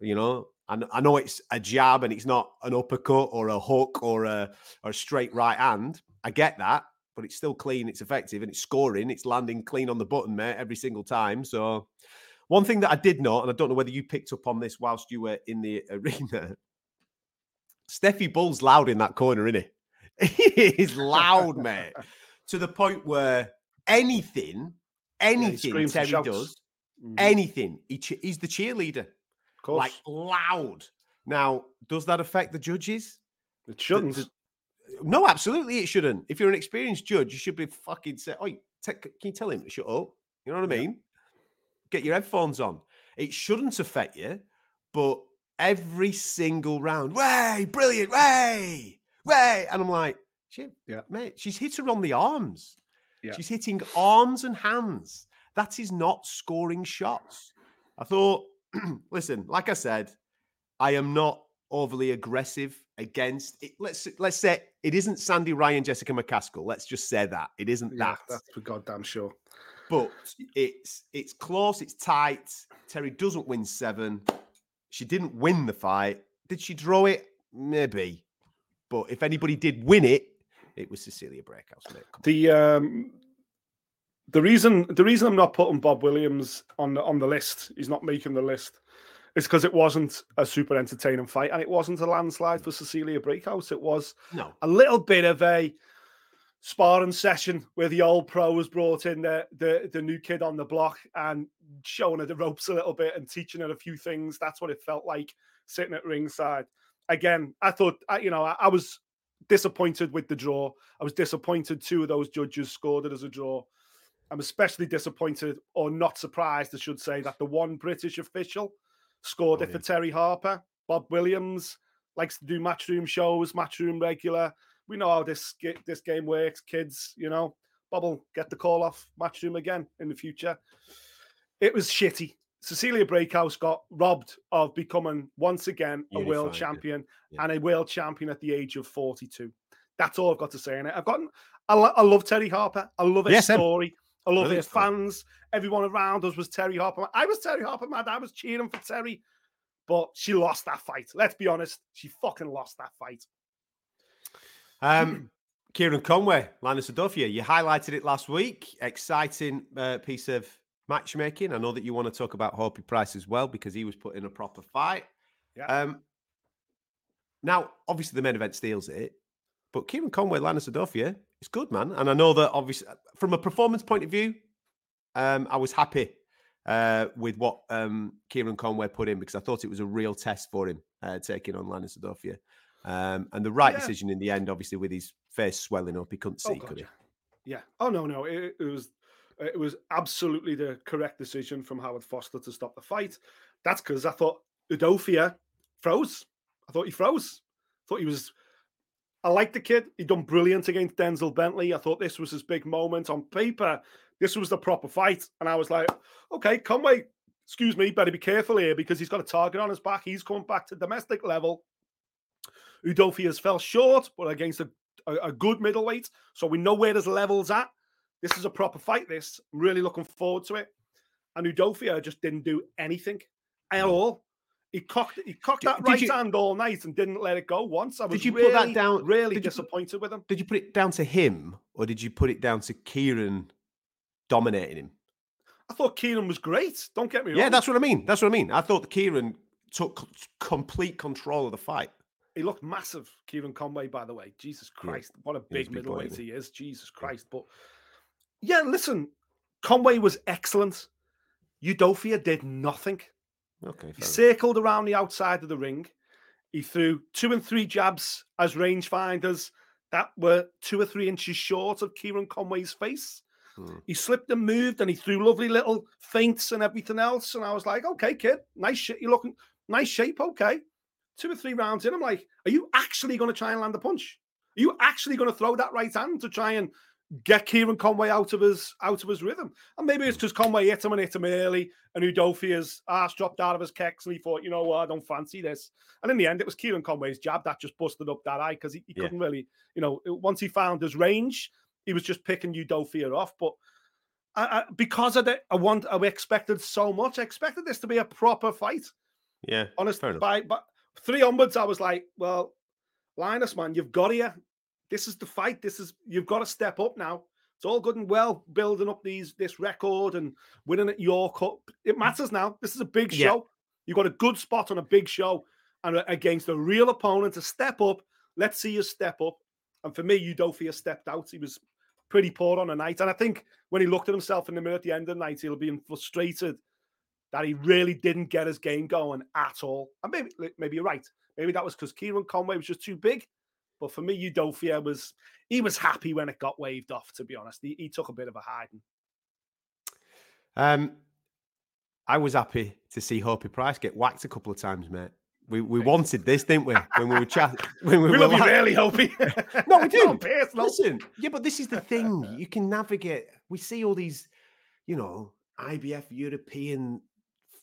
you know, I, I know it's a jab and it's not an uppercut or a hook or a or a straight right hand. I get that, but it's still clean, it's effective, and it's scoring, it's landing clean on the button, mate, every single time. So one thing that I did note, and I don't know whether you picked up on this whilst you were in the arena, Stefy Bull's loud in that corner, isn't he? He is loud, mate. To the point where anything, anything and Terri does, Mhm. anything, he che- he's the cheerleader. course. like loud. Now, does that affect the judges? It shouldn't. the- No, absolutely, it shouldn't. If you're an experienced judge, you should be fucking say, "Oh, te- can you tell him to shut up?" You know what I mean? Get your headphones on. It shouldn't affect you, but every single round, way brilliant, way, way, and I'm like, shit, Yeah. mate, she's hit her on the arms. Yeah. She's hitting arms and hands. That is not scoring shots. I thought, listen, like I said, I am not overly aggressive against it. Let's let's say it isn't Sandy Ryan, Jessica McCaskill. Let's just say that it isn't yeah, that. that's for goddamn sure. But it's it's close, it's tight. Terri doesn't win seven. She didn't win the fight. Did she draw it? Maybe. But if anybody did win it, it was Cecilia Brækhus. Mate. Come on. The um the reason the reason I'm not putting Bob Williams on the on the list, he's not making the list, is because it wasn't a super entertaining fight and it wasn't a landslide for Cecilia Brækhus. It was No. a little bit of a sparring session where the old pro was brought in the, the the new kid on the block and showing her the ropes a little bit and teaching her a few things. That's what it felt like sitting at ringside. Again, I thought you know I, I was disappointed with the draw. I was disappointed two of those judges scored it as a draw. I'm especially disappointed or not surprised, I should say, that the one British official scored Oh, it for yeah. Terri Harper. Bob Williams likes to do matchroom shows, matchroom regular. We know how this this game works, kids. You know, Bob will get the call off matchroom again in the future. It was shitty. Cecilia Brækhus got robbed of becoming once again a world Unified, champion Yeah. and a world champion at the age of 42. That's all I've got to say on it. I've gotten, I, lo- I love Terri Harper. I love his same. story. I love Really his good fans. Everyone around us was Terri Harper. I was Terri Harper, man. I was cheering for Terri, but she lost that fight. Let's be honest. She fucking lost that fight. Um, Kieran Conway, Linus Udofia, you highlighted it last week. Exciting uh, piece of matchmaking. I know that you want to talk about Hopey Price as well because he was put in a proper fight. Yeah. Um, now, obviously, the main event steals it, but Kieran Conway, Linus Udofia, is good, man. And I know that obviously, from a performance point of view, um, I was happy uh, with what um, Kieran Conway put in because I thought it was a real test for him uh, taking on Linus Udofia. Um, and the right Yeah. decision in the end, obviously, with his face swelling up, he couldn't see, God, could he? yeah. Yeah. Oh no, no. It, it was it was absolutely the correct decision from Howard Foster to stop the fight. That's because I thought Udofia froze. I thought he froze. I thought he was. I liked the kid. He done brilliant against Denzel Bentley. I thought this was his big moment on paper. This was the proper fight, and I was like, okay, Conway, excuse me, better be careful here because he's got a target on his back. He's coming back to domestic level. Udofia's fell short, but against a, a, a good middleweight. So we know where his levels at. This is a proper fight. This I'm really looking forward to it. And Udofia just didn't do anything at all. He cocked he cocked Did- that right you- hand all night and didn't let it go once. I was Did you really, put that down- Really did you disappointed with him. Did you put it down to him or did you put it down to Kieran dominating him? I thought Kieran was great. Don't get me wrong. Yeah, that's what I mean. That's what I mean. I thought Kieran took complete control of the fight. He looked massive, Kieran Conway, by the way. Jesus Yeah. Christ. What a big big middleweight he is. Jesus Christ. But yeah, listen, Conway was excellent. Udofia did nothing. Okay, He fair enough. circled around the outside of the ring. He threw two and three jabs as rangefinders that were two or three inches short of Kieran Conway's face. Hmm. He slipped and moved and he threw lovely little feints and everything else. And I was like, okay, kid, nice shit. You're looking nice shape. Okay. Two or three rounds in, I'm like, are you actually going to try and land a punch? Are you actually going to throw that right hand to try and get Kieran Conway out of his out of his rhythm? And maybe it's hmm. because Conway hit him and hit him early, and Udofia's ass dropped out of his kecks, and he thought, you know what, I don't fancy this. And in the end, it was Kieran Conway's jab that just busted up that eye because he, he Yeah. couldn't really, you know, once he found his range, he was just picking Udofia off. But I, I, because of I want, I expected so much. I expected this to be a proper fight. Yeah, Honest, fair enough. by but three onwards, I was like, well, Linus, man, you've got here. This is the fight. This is you've got to step up now. It's all good and well building up these this record and winning at York Cup. It mm. matters now. This is a big Yeah. show. You've got a good spot on a big show and uh, against a real opponent to step up. Let's see you step up. And for me, Udofia stepped out. He was pretty poor on the night. And I think when he looked at himself in the mirror at the end of the night, he'll be frustrated that he really didn't get his game going at all. And maybe maybe you're right. Maybe that was because Kieran Conway was just too big. But for me, Udofia was he was happy when it got waved off. To be honest, he, he took a bit of a hiding. Um, I was happy to see Hopi Price get whacked a couple of times, mate. We we wanted this, didn't we? When we were chatting, when we, we were love you really, Hopey. no, we do. Listen, yeah, but this is the thing. You can navigate. We see all these, you know, IBF European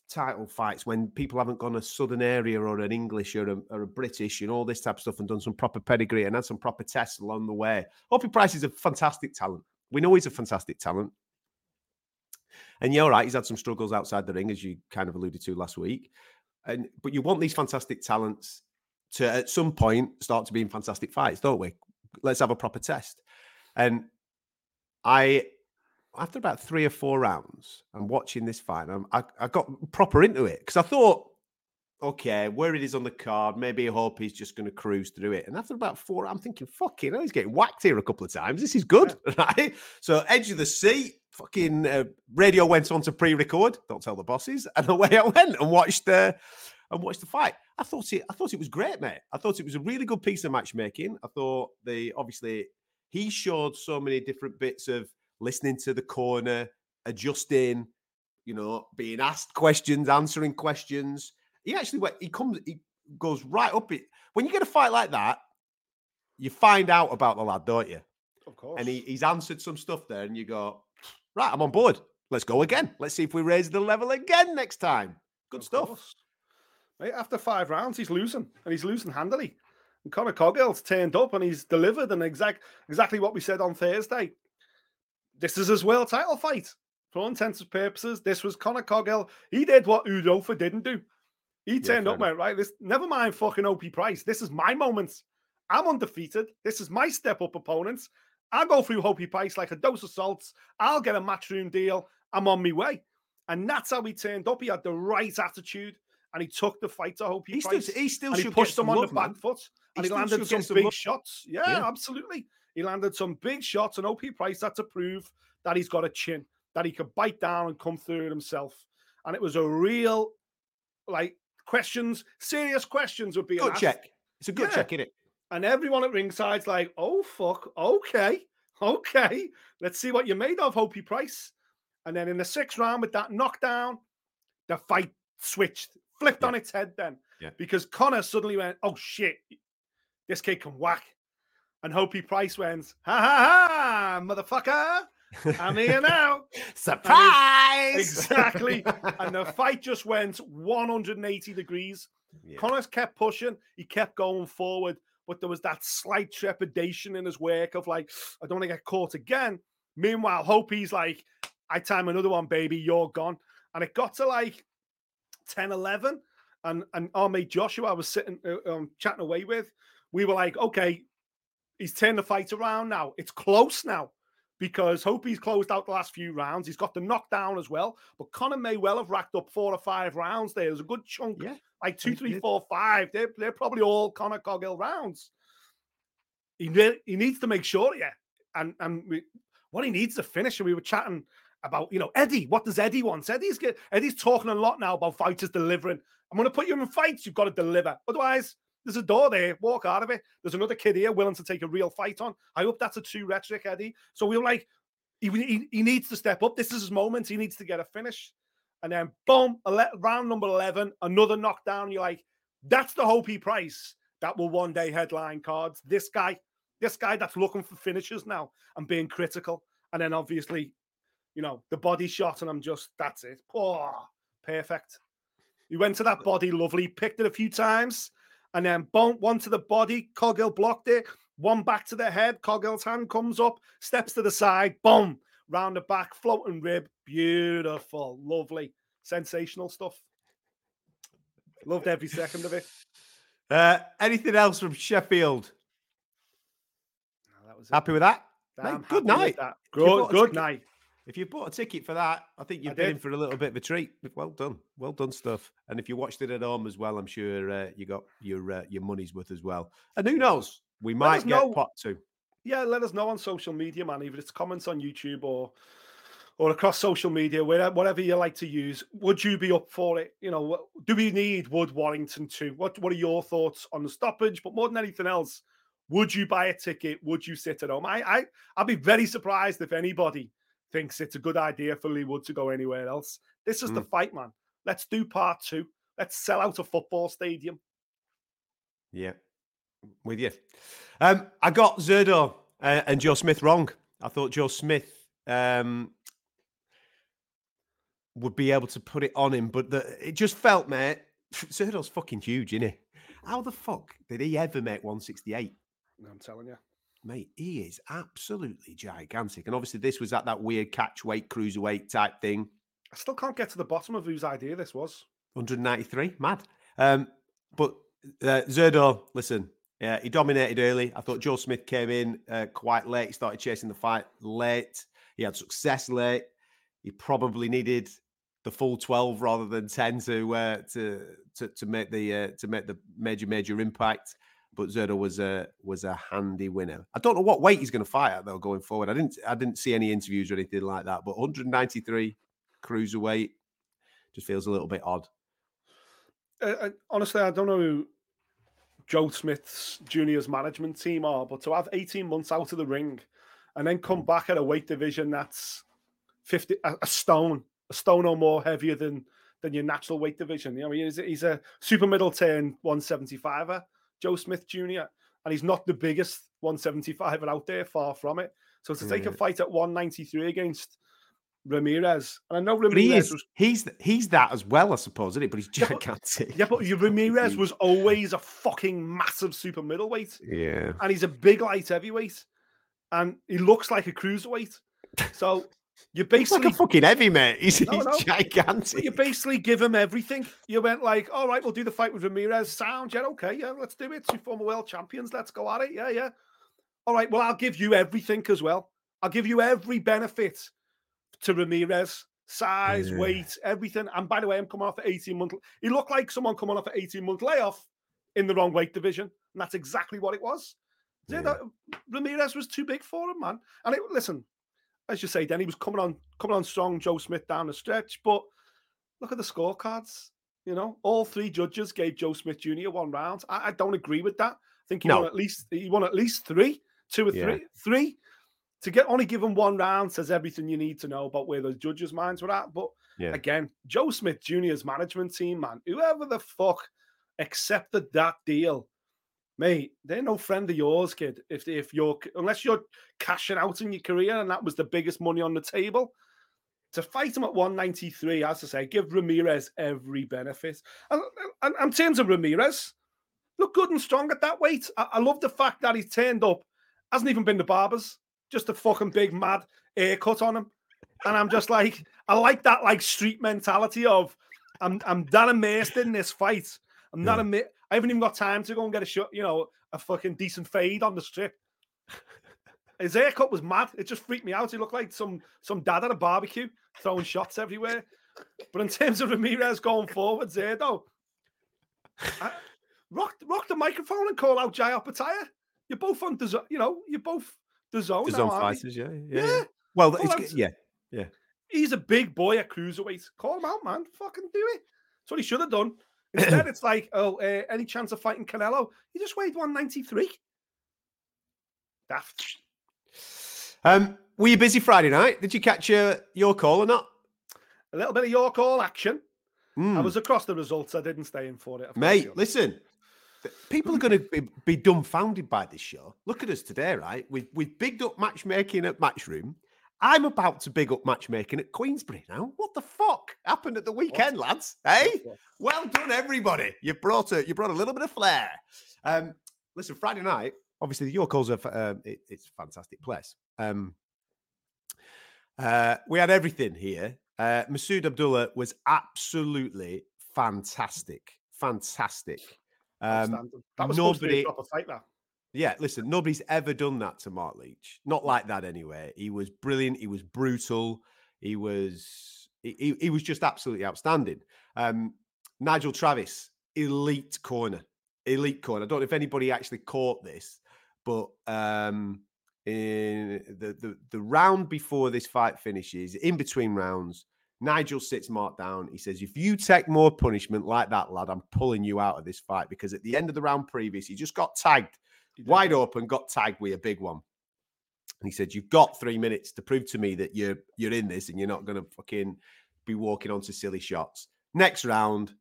title fights when people haven't gone a southern area or an English or a, or a, British and all this type of stuff and done some proper pedigree and had some proper tests along the way. Hopey Price is a fantastic talent. We know he's a fantastic talent. And you're right, he's had some struggles outside the ring, as you kind of alluded to last week. And but you want these fantastic talents to at some point start to be in fantastic fights, don't we? Let's have a proper test. And I after about three or four rounds, I'm watching this fight. I, I got proper into it because I thought, okay, where it is on the card, maybe I hope he's just going to cruise through it. And after about four, I'm thinking, fucking, hell, he's getting whacked here a couple of times. This is good, right? So edge of the seat, fucking uh, radio went on to pre-record. Don't tell the bosses, and away I went and watched the uh, and watched the fight. I thought it, I thought it was great, mate. I thought it was a really good piece of matchmaking. I thought the obviously he showed so many different bits of listening to the corner, adjusting, you know, being asked questions, answering questions. He actually went, he comes, he goes right up it. When you get a fight like that, you find out about the lad, don't you? Of course. And he, he's answered some stuff there, and you go, right, I'm on board. Let's go again. Let's see if we raise the level again next time. Good of stuff. Course. Right, after five rounds, he's losing, and he's losing handily. And Conor Coghill's turned up and he's delivered and exact exactly what we said on Thursday this is his world title fight. For all intents and purposes, this was Conor Coghill. He did what Udofia didn't do. He turned yeah, up, mate, right? This never mind fucking Hopey Price. This is my moment. I'm undefeated. This is my step up opponents. I'll go through Hopey Price like a dose of salts. I'll get a matchroom deal. I'm on my way. And that's how he turned up. He had the right attitude and he took the fight to Hopey he Price. Still, he still and he pushed him on love, the back man. foot and he, he landed some big shots. Yeah, yeah, absolutely. He landed some big shots, and Hopey Price had to prove that he's got a chin, that he could bite down and come through it himself. And it was a real, like, questions, serious questions would be good check. It's a good yeah. check, isn't it? And everyone at ringside's like, oh, fuck, okay, okay. Let's see what you're made of, Hopey Price. And then in the sixth round with that knockdown, the fight switched, flipped yeah. on its head then. Yeah. Because Connor suddenly went, oh, shit, this kid can whack. And Hopey Price went, ha ha ha, motherfucker. I'm here now. Surprise! exactly. and the fight just went 180 degrees. Yeah. Connors kept pushing, he kept going forward, but there was that slight trepidation in his work of like, I don't want to get caught again. Meanwhile, Hopey's like, I time another one, baby, you're gone. And it got to like 10 11. And, and our mate Joshua, I was sitting uh, um, chatting away with, we were like, okay, he's turned the fight around now. It's close now because Hope he's closed out the last few rounds. He's got the knockdown as well. But Conor may well have racked up four or five rounds there. There's a good chunk, yeah, like two, three, four, five. They're, they're probably all Conor Coghill rounds. He, he needs to make sure, yeah. And and we, what he needs to finish, and we were chatting about, you know, Eddie. What does Eddie want? Eddie's get, Eddie's talking a lot now about fighters delivering. I'm going to put you in fights. You've got to deliver. Otherwise, there's a door there. Walk out of it. There's another kid here willing to take a real fight on. I hope that's a true rhetoric, Eddie. So we were like, he, he, he needs to step up. This is his moment. He needs to get a finish. And then, boom, round number 11, another knockdown. You're like, that's the Hopey Price that will one day headline cards. This guy, this guy that's looking for finishes now and being critical. And then obviously, you know, the body shot, and I'm just, that's it. Oh, perfect. He went to that body lovely, picked it a few times, and then boom, one to the body. Coghill blocked it. One back to the head. Coghill's hand comes up, steps to the side. Boom, round the back, floating rib. Beautiful, lovely, sensational stuff. Loved every second of it. Uh, anything else from Sheffield? No, that was happy with that. Mate, good night. Good, good night. If you bought a ticket for that, I think you've I been did. in for a little bit of a treat. Well done, well done stuff. And if you watched it at home as well, I'm sure uh, you got your uh, your money's worth as well. And who knows, we might get know. pot two. Yeah, let us know on social media, man. Either it's comments on YouTube or or across social media, whatever you like to use, would you be up for it? You know, do we need Wood Warrington too? What What are your thoughts on the stoppage? But more than anything else, would you buy a ticket? Would you sit at home? I, I I'd be very surprised if anybody thinks it's a good idea for Leigh Wood to go anywhere else. This is mm. the fight, man. Let's do part two. Let's sell out a football stadium. Yeah, with you. Um, I got Zurdo uh, and Joe Smith wrong. I thought Joe Smith um, would be able to put it on him, but the, it just felt, mate. Zurdo's fucking huge, isn't he? How the fuck did he ever make 168? I'm telling you. Mate, he is absolutely gigantic. And obviously, this was at that weird catch weight, cruiserweight type thing. I still can't get to the bottom of whose idea this was. 193, mad. Um, but uh, Zurdo, listen, yeah, he dominated early. I thought Joe Smith came in uh, quite late. He started chasing the fight late. He had success late. He probably needed the full 12 rather than 10 to uh, to, to to make the uh, to make the major major impact but Zurdo was a was a handy winner. I don't know what weight he's going to fight at though going forward. I didn't I didn't see any interviews or anything like that. But 193 cruiserweight just feels a little bit odd. Uh, honestly, I don't know who Joe Smith's juniors management team are, but to have 18 months out of the ring and then come back at a weight division that's 50 a, a stone, a stone or more heavier than than your natural weight division. You know, he's, he's a super middle turn 175er Joe Smith Jr. And he's not the biggest 175 out there, far from it. So to take a fight at 193 against Ramirez, and I know Ramirez he is, was he's he's that as well, I suppose, isn't he? But he's gigantic. Yeah, but, yeah, but Ramirez was always a fucking massive super middleweight. Yeah, and he's a big light heavyweight, and he looks like a cruiserweight. So you basically like a fucking heavy mate. He's, no, he's no. gigantic. You basically give him everything. You went like, all right, we'll do the fight with Ramirez. Sound, yeah, okay, yeah, let's do it. Two former world champions, let's go at it. Yeah, yeah. All right, well, I'll give you everything as well. I'll give you every benefit to Ramirez, size, yeah. weight, everything. And by the way, I'm coming off an 18 month. He looked like someone coming off an 18 month layoff in the wrong weight division, and that's exactly what it was. Yeah. Ramirez was too big for him, man. And it, listen, as you say, then he was coming on coming on strong, Joe Smith down the stretch. But look at the scorecards. You know, all three judges gave Joe Smith Jr. one round. I, I don't agree with that. I think he no. won at least he won at least three, two or yeah. three, three. To get only given one round says everything you need to know about where the judges' minds were at. But yeah. again, Joe Smith Jr.'s management team, man, whoever the fuck accepted that deal mate, they're no friend of yours, kid. If if you're unless you're cashing out in your career and that was the biggest money on the table, to fight him at 193, as I say, give Ramirez every benefit. And, and, and in terms of Ramirez, look good and strong at that weight. I, I love the fact that he's turned up, hasn't even been to barbers, just a fucking big mad haircut on him. And I'm just like, I like that like street mentality of I'm I'm that immersed in this fight. I'm not yeah. I haven't even got time to go and get a shot, you know, a fucking decent fade on the strip. His haircut was mad. It just freaked me out. He looked like some some dad at a barbecue throwing shots everywhere. But in terms of Ramirez going forward, there, though, I, rock rock the microphone and call out Jai Opetaia. You're both on the you know, you're both the zone. The zone fighters, yeah, yeah, yeah. Well, it's, yeah, yeah. He's a big boy at cruiserweight. Call him out, man. Fucking do it. That's what he should have done. Instead, it's like, oh, uh, any chance of fighting Canelo? He just weighed 193. Daft. Um, were you busy Friday night? Did you catch your, York Hall or not? A little bit of York Hall action. Mm. I was across the results. I didn't stay in for it. Mate, listen. People are going to be, be, dumbfounded by this show. Look at us today, right? We've, we've bigged up matchmaking at Matchroom. I'm about to big up matchmaking at Queensberry now. What the fuck happened at the weekend, what? lads? Hey, well done, everybody. You brought a you brought a little bit of flair. Um, listen, Friday night, obviously York Hall's are uh, it, it's a fantastic place. Um, uh, we had everything here. Uh, Masood Abdullah was absolutely fantastic, fantastic. Um, that was nobody, supposed to be a fight. That yeah, listen, nobody's ever done that to Mark Leach. Not like that anyway. He was brilliant. He was brutal. He was he, he was just absolutely outstanding. Um, Nigel Travis, elite corner, elite corner. I don't know if anybody actually caught this, but um, in the, the the round before this fight finishes, in between rounds, Nigel sits Mark down. He says, If you take more punishment like that, lad, I'm pulling you out of this fight because at the end of the round previous, he just got tagged wide open, got tagged with a big one. And he said, You've got three minutes to prove to me that you're you're in this and you're not gonna fucking be walking onto silly shots. Next round,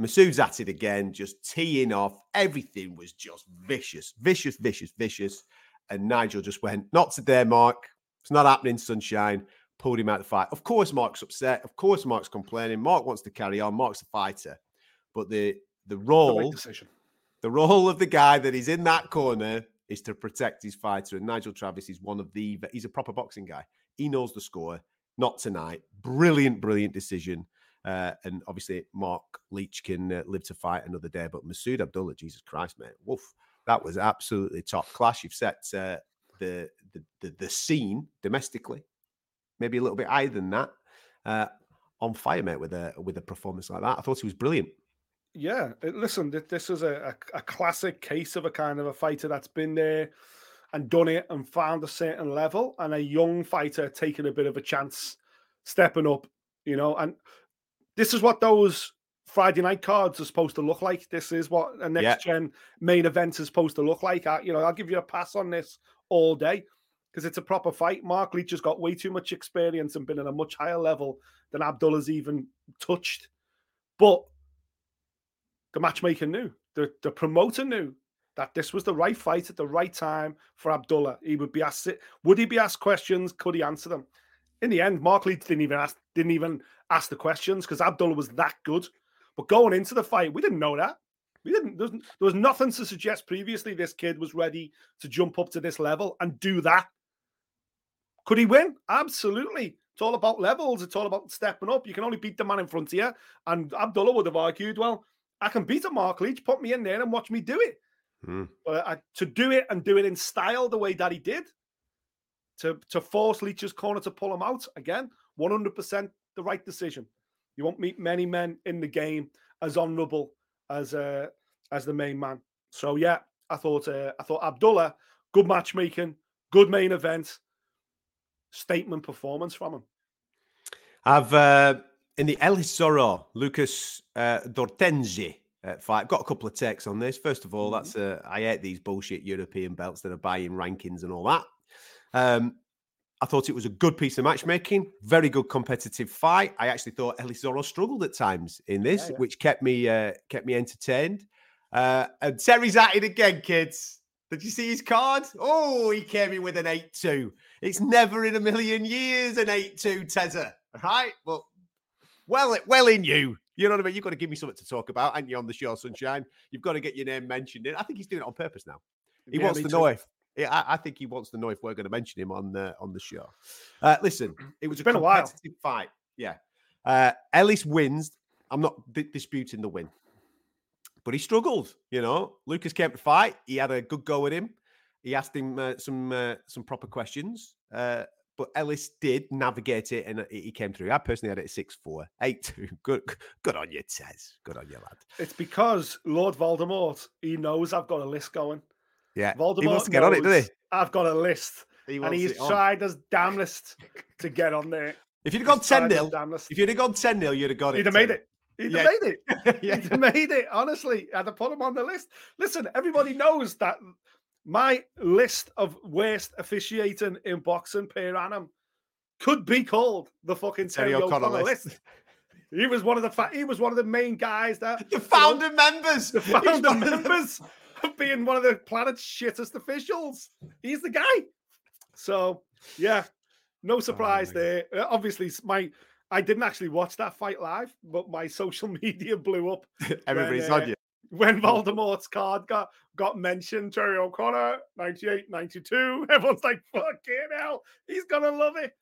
Masood's at it again, just teeing off. Everything was just vicious, vicious, vicious, vicious. And Nigel just went, Not today, Mark. It's not happening, sunshine. Pulled him out of the fight. Of course, Mark's upset. Of course, Mark's complaining. Mark wants to carry on. Mark's a fighter. But the the role, The role of the guy that is in that corner is to protect his fighter. And Nigel Travis is one of the, he's a proper boxing guy. He knows the score. Not tonight. Brilliant, brilliant decision. Uh, and obviously, Mark Leach can uh, live to fight another day. But Masood Abdullah, Jesus Christ, mate, woof, that was absolutely top class. You've set uh, the, the the the scene domestically, maybe a little bit higher than that, uh, on fire, mate, with a with a performance like that. I thought he was brilliant. Yeah, listen, this is a, a, a classic case of a kind of a fighter that's been there and done it and found a certain level, and a young fighter taking a bit of a chance, stepping up, you know. And this is what those Friday night cards are supposed to look like. This is what a next gen main event is supposed to look like. I, you know, I'll give you a pass on this all day because it's a proper fight. Mark Leach has got way too much experience and been at a much higher level than Abdullah's even touched. But the matchmaker knew, the, the promoter knew that this was the right fight at the right time for Abdullah. He would be asked, would he be asked questions? Could he answer them? In the end, Mark Leach didn't even ask, didn't even ask the questions because Abdullah was that good. But going into the fight, we didn't know that. We didn't. There was, there was nothing to suggest previously this kid was ready to jump up to this level and do that. Could he win? Absolutely. It's all about levels. It's all about stepping up. You can only beat the man in front of you. And Abdullah would have argued, well, I can beat a Mark Leach. Put me in there and watch me do it. Hmm. But I, to do it and do it in style the way that he did, to to force Leach's corner to pull him out again, one hundred percent the right decision. You won't meet many men in the game as honourable as uh, as the main man. So yeah, I thought uh, I thought Abdullah, good matchmaking, good main event, statement performance from him. I've uh, in the El Zorro, Lucas uh, D'Ortenzi uh, fight. Got a couple of takes on this. First of all, that's uh, I hate these bullshit European belts that are buying rankings and all that. Um, I thought it was a good piece of matchmaking, very good competitive fight. I actually thought Ellis Zorro struggled at times in this, yeah. which kept me uh, kept me entertained. Uh, and Terry's at it again, kids. Did you see his card? Oh, he came in with an 8 2. It's never in a million years an 8 2 Tezza, right? Well, well, well in you. You know what I mean? You've got to give me something to talk about, and you on the show, Sunshine. You've got to get your name mentioned. In. I think he's doing it on purpose now. He Yeah, wants to too. know if. Yeah, I, I think he wants to know if we're going to mention him on the on the show. Uh, listen, it was It's a been a while. competitive fight. Yeah, uh, Ellis wins. I'm not di- disputing the win, but he struggled. You know, Lucas came to fight. He had a good go at him. He asked him uh, some uh, some proper questions. But Ellis did navigate it and uh, he came through. I personally had it at 6 4, 8 2. Good, good on you, Tez. Good on you, lad. It's because Lord Voldemort, he knows I've got a list going. Yeah. Voldemort he wants to get on it, doesn't he? I've got a list. He and he's tried his damnedest to get on there. If you'd have gone 10 his 0, damnedest. if you'd have gone 10 0, you'd have got it. He'd have made it. He'd Yeah. have made it. yeah. He'd have made it. Honestly, I'd have put him on the list. Listen, everybody knows that my list of worst officiating in boxing per annum could be called the fucking Terry Terry O'Connor O'Connor list. list. He was one of the fa- he was one of the main guys that The you know, members. the founder of members of being one of the planet's shittest officials. He's the guy. So yeah, no surprise my there. Uh, Obviously, my I didn't actually watch that fight live, but my social media blew up Everybody's when, on uh, you. When Voldemort's card got got mentioned. Terry O'Connor, 98, 92. Everyone's like, "Fucking hell, he's gonna love it."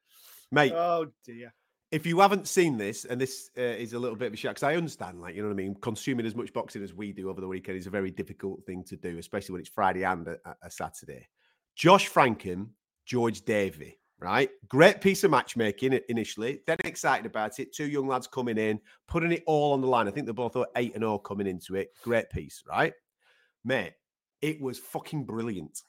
Mate, Oh dear. if you haven't seen this, and this uh, is a little bit of a shock, because I understand, like, you know what I mean? Consuming as much boxing as we do over the weekend is a very difficult thing to do, especially when it's Friday and a, a Saturday. Josh Frankham, George Davey, right? Great piece of matchmaking initially. Dead excited about it. Two young lads coming in, putting it all on the line. I think they're both 8 and 0 coming into it. Great piece, right? Mate, it was fucking brilliant.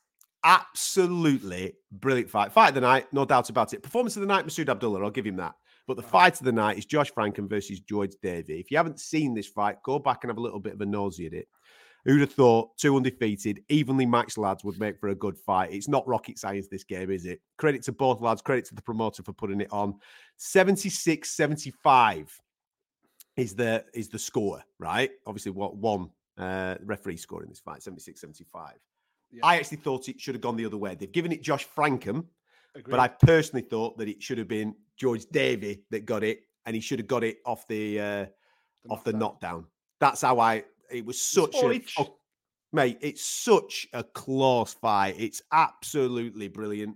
absolutely brilliant fight. Fight of the night, no doubt about it. Performance of the night, Masood Abdullah, I'll give him that. But the fight of the night is Josh Frankham versus George Davey. If you haven't seen this fight, go back and have a little bit of a nosy at it. Who'd have thought two undefeated, evenly matched lads would make for a good fight? It's not rocket science, this game, is it? Credit to both lads, credit to the promoter for putting it on. 76 75 is the is the score, right? Obviously, what one uh, referee score in this fight, 76 75. Yeah. I actually thought it should have gone the other way. They've given it Josh Frankham, Agreed. but I personally thought that it should have been George Davey that got it, and he should have got it off the, uh, the off knockdown. the knockdown. That's how I it was such a oh, mate. It's such a close fight. It's absolutely brilliant.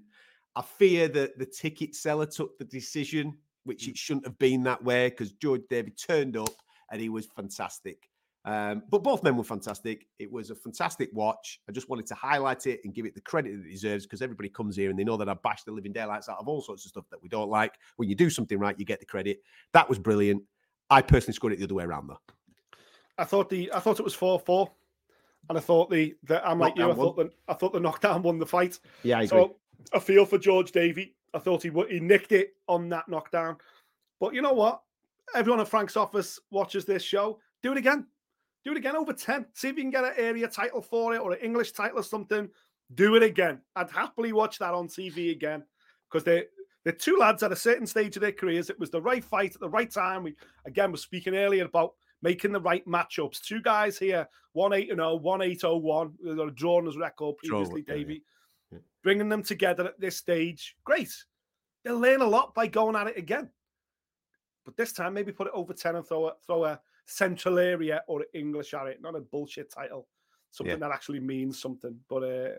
I fear that the ticket seller took the decision, which mm. it shouldn't have been that way, because George David turned up and he was fantastic. Um, but both men were fantastic. It was a fantastic watch. I just wanted to highlight it and give it the credit that it deserves because everybody comes here and they know that I bash the living daylights out of all sorts of stuff that we don't like. When you do something right, you get the credit. That was brilliant. I personally scored it the other way around though. I thought the I thought it was four four, and I thought the, the I'm like you. I thought the I thought the knockdown won the fight. Yeah, I agree. So I feel for George Davey. I thought he he nicked it on that knockdown, but you know what? Everyone at Frank's office watches this show. Do it again. Do it again over ten. See if you can get an area title for it or an English title or something. Do it again. I'd happily watch that on TV again because they they're two lads at a certain stage of their careers. It was the right fight at the right time. We again were speaking earlier about making the right matchups. Two guys here, one eight and 0, one eight oh one. Drawn his record previously, Draw, Davey. Yeah, yeah. Bringing them together at this stage, great. They'll learn a lot by going at it again. But this time, maybe put it over 10 and throw a, throw a central area or English at it, not a bullshit title. Something yeah. that actually means something. But uh,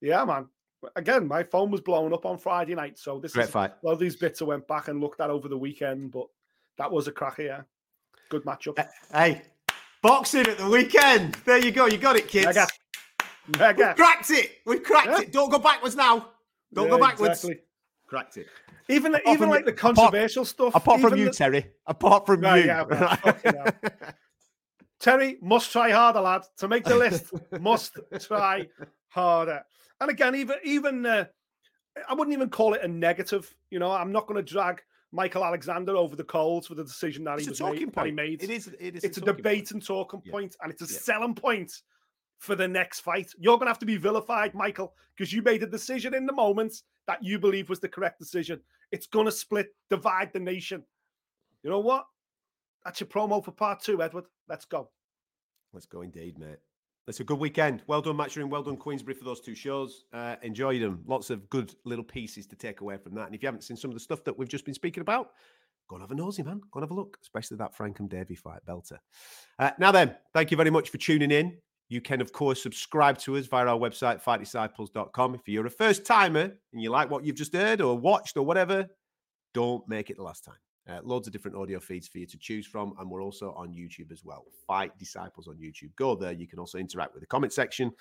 yeah, man. Again, my phone was blown up on Friday night. So this Great is fight. Well, these bits I went back and looked at over the weekend, but that was a cracker, yeah. Good matchup. Uh, hey, boxing at the weekend. There you go. You got it, kids. Mega. Mega. We've cracked it. We've cracked yeah. it. Don't go backwards now. Don't yeah, go backwards. Exactly. Cracked it. Even apart even like the controversial apart, stuff. Apart from you, the... Terry. Apart from you. Yeah, Terry must try harder, lad. To make the list, must try harder. And again, even even uh, I wouldn't even call it a negative. You know, I'm not going to drag Michael Alexander over the coals for the decision that, he, was made, that he made. It is. It is it's a, a debate point. and talking yeah. point, and it's a yeah. selling point for the next fight. You're going to have to be vilified, Michael, because you made a decision in the moment that you believe was the correct decision. It's going to split, divide the nation. You know what? That's your promo for part two, Edward. Let's go. Let's go indeed, mate. It's a good weekend. Well done, Matchroom. Well done, Queensberry, for those two shows. Uh, enjoyed them. Lots of good little pieces to take away from that. And if you haven't seen some of the stuff that we've just been speaking about, go and have a nosy, man. Go and have a look, especially that Frankham Davey fight, belter. Uh, now then, thank you very much for tuning in. You can, of course, subscribe to us via our website, fightdisciples.com. If you're a first timer and you like what you've just heard or watched or whatever, don't make it the last time. Uh, loads of different audio feeds for you to choose from, and we're also on YouTube as well. Fight Disciples on YouTube. Go there. You can also interact with the comment section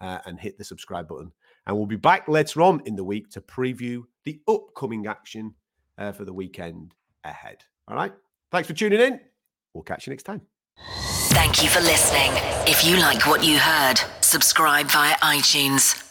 uh, and hit the subscribe button. And we'll be back later on in the week to preview the upcoming action uh, for the weekend ahead. All right. Thanks for tuning in. We'll catch you next time. Thank you for listening. If you like what you heard, subscribe via iTunes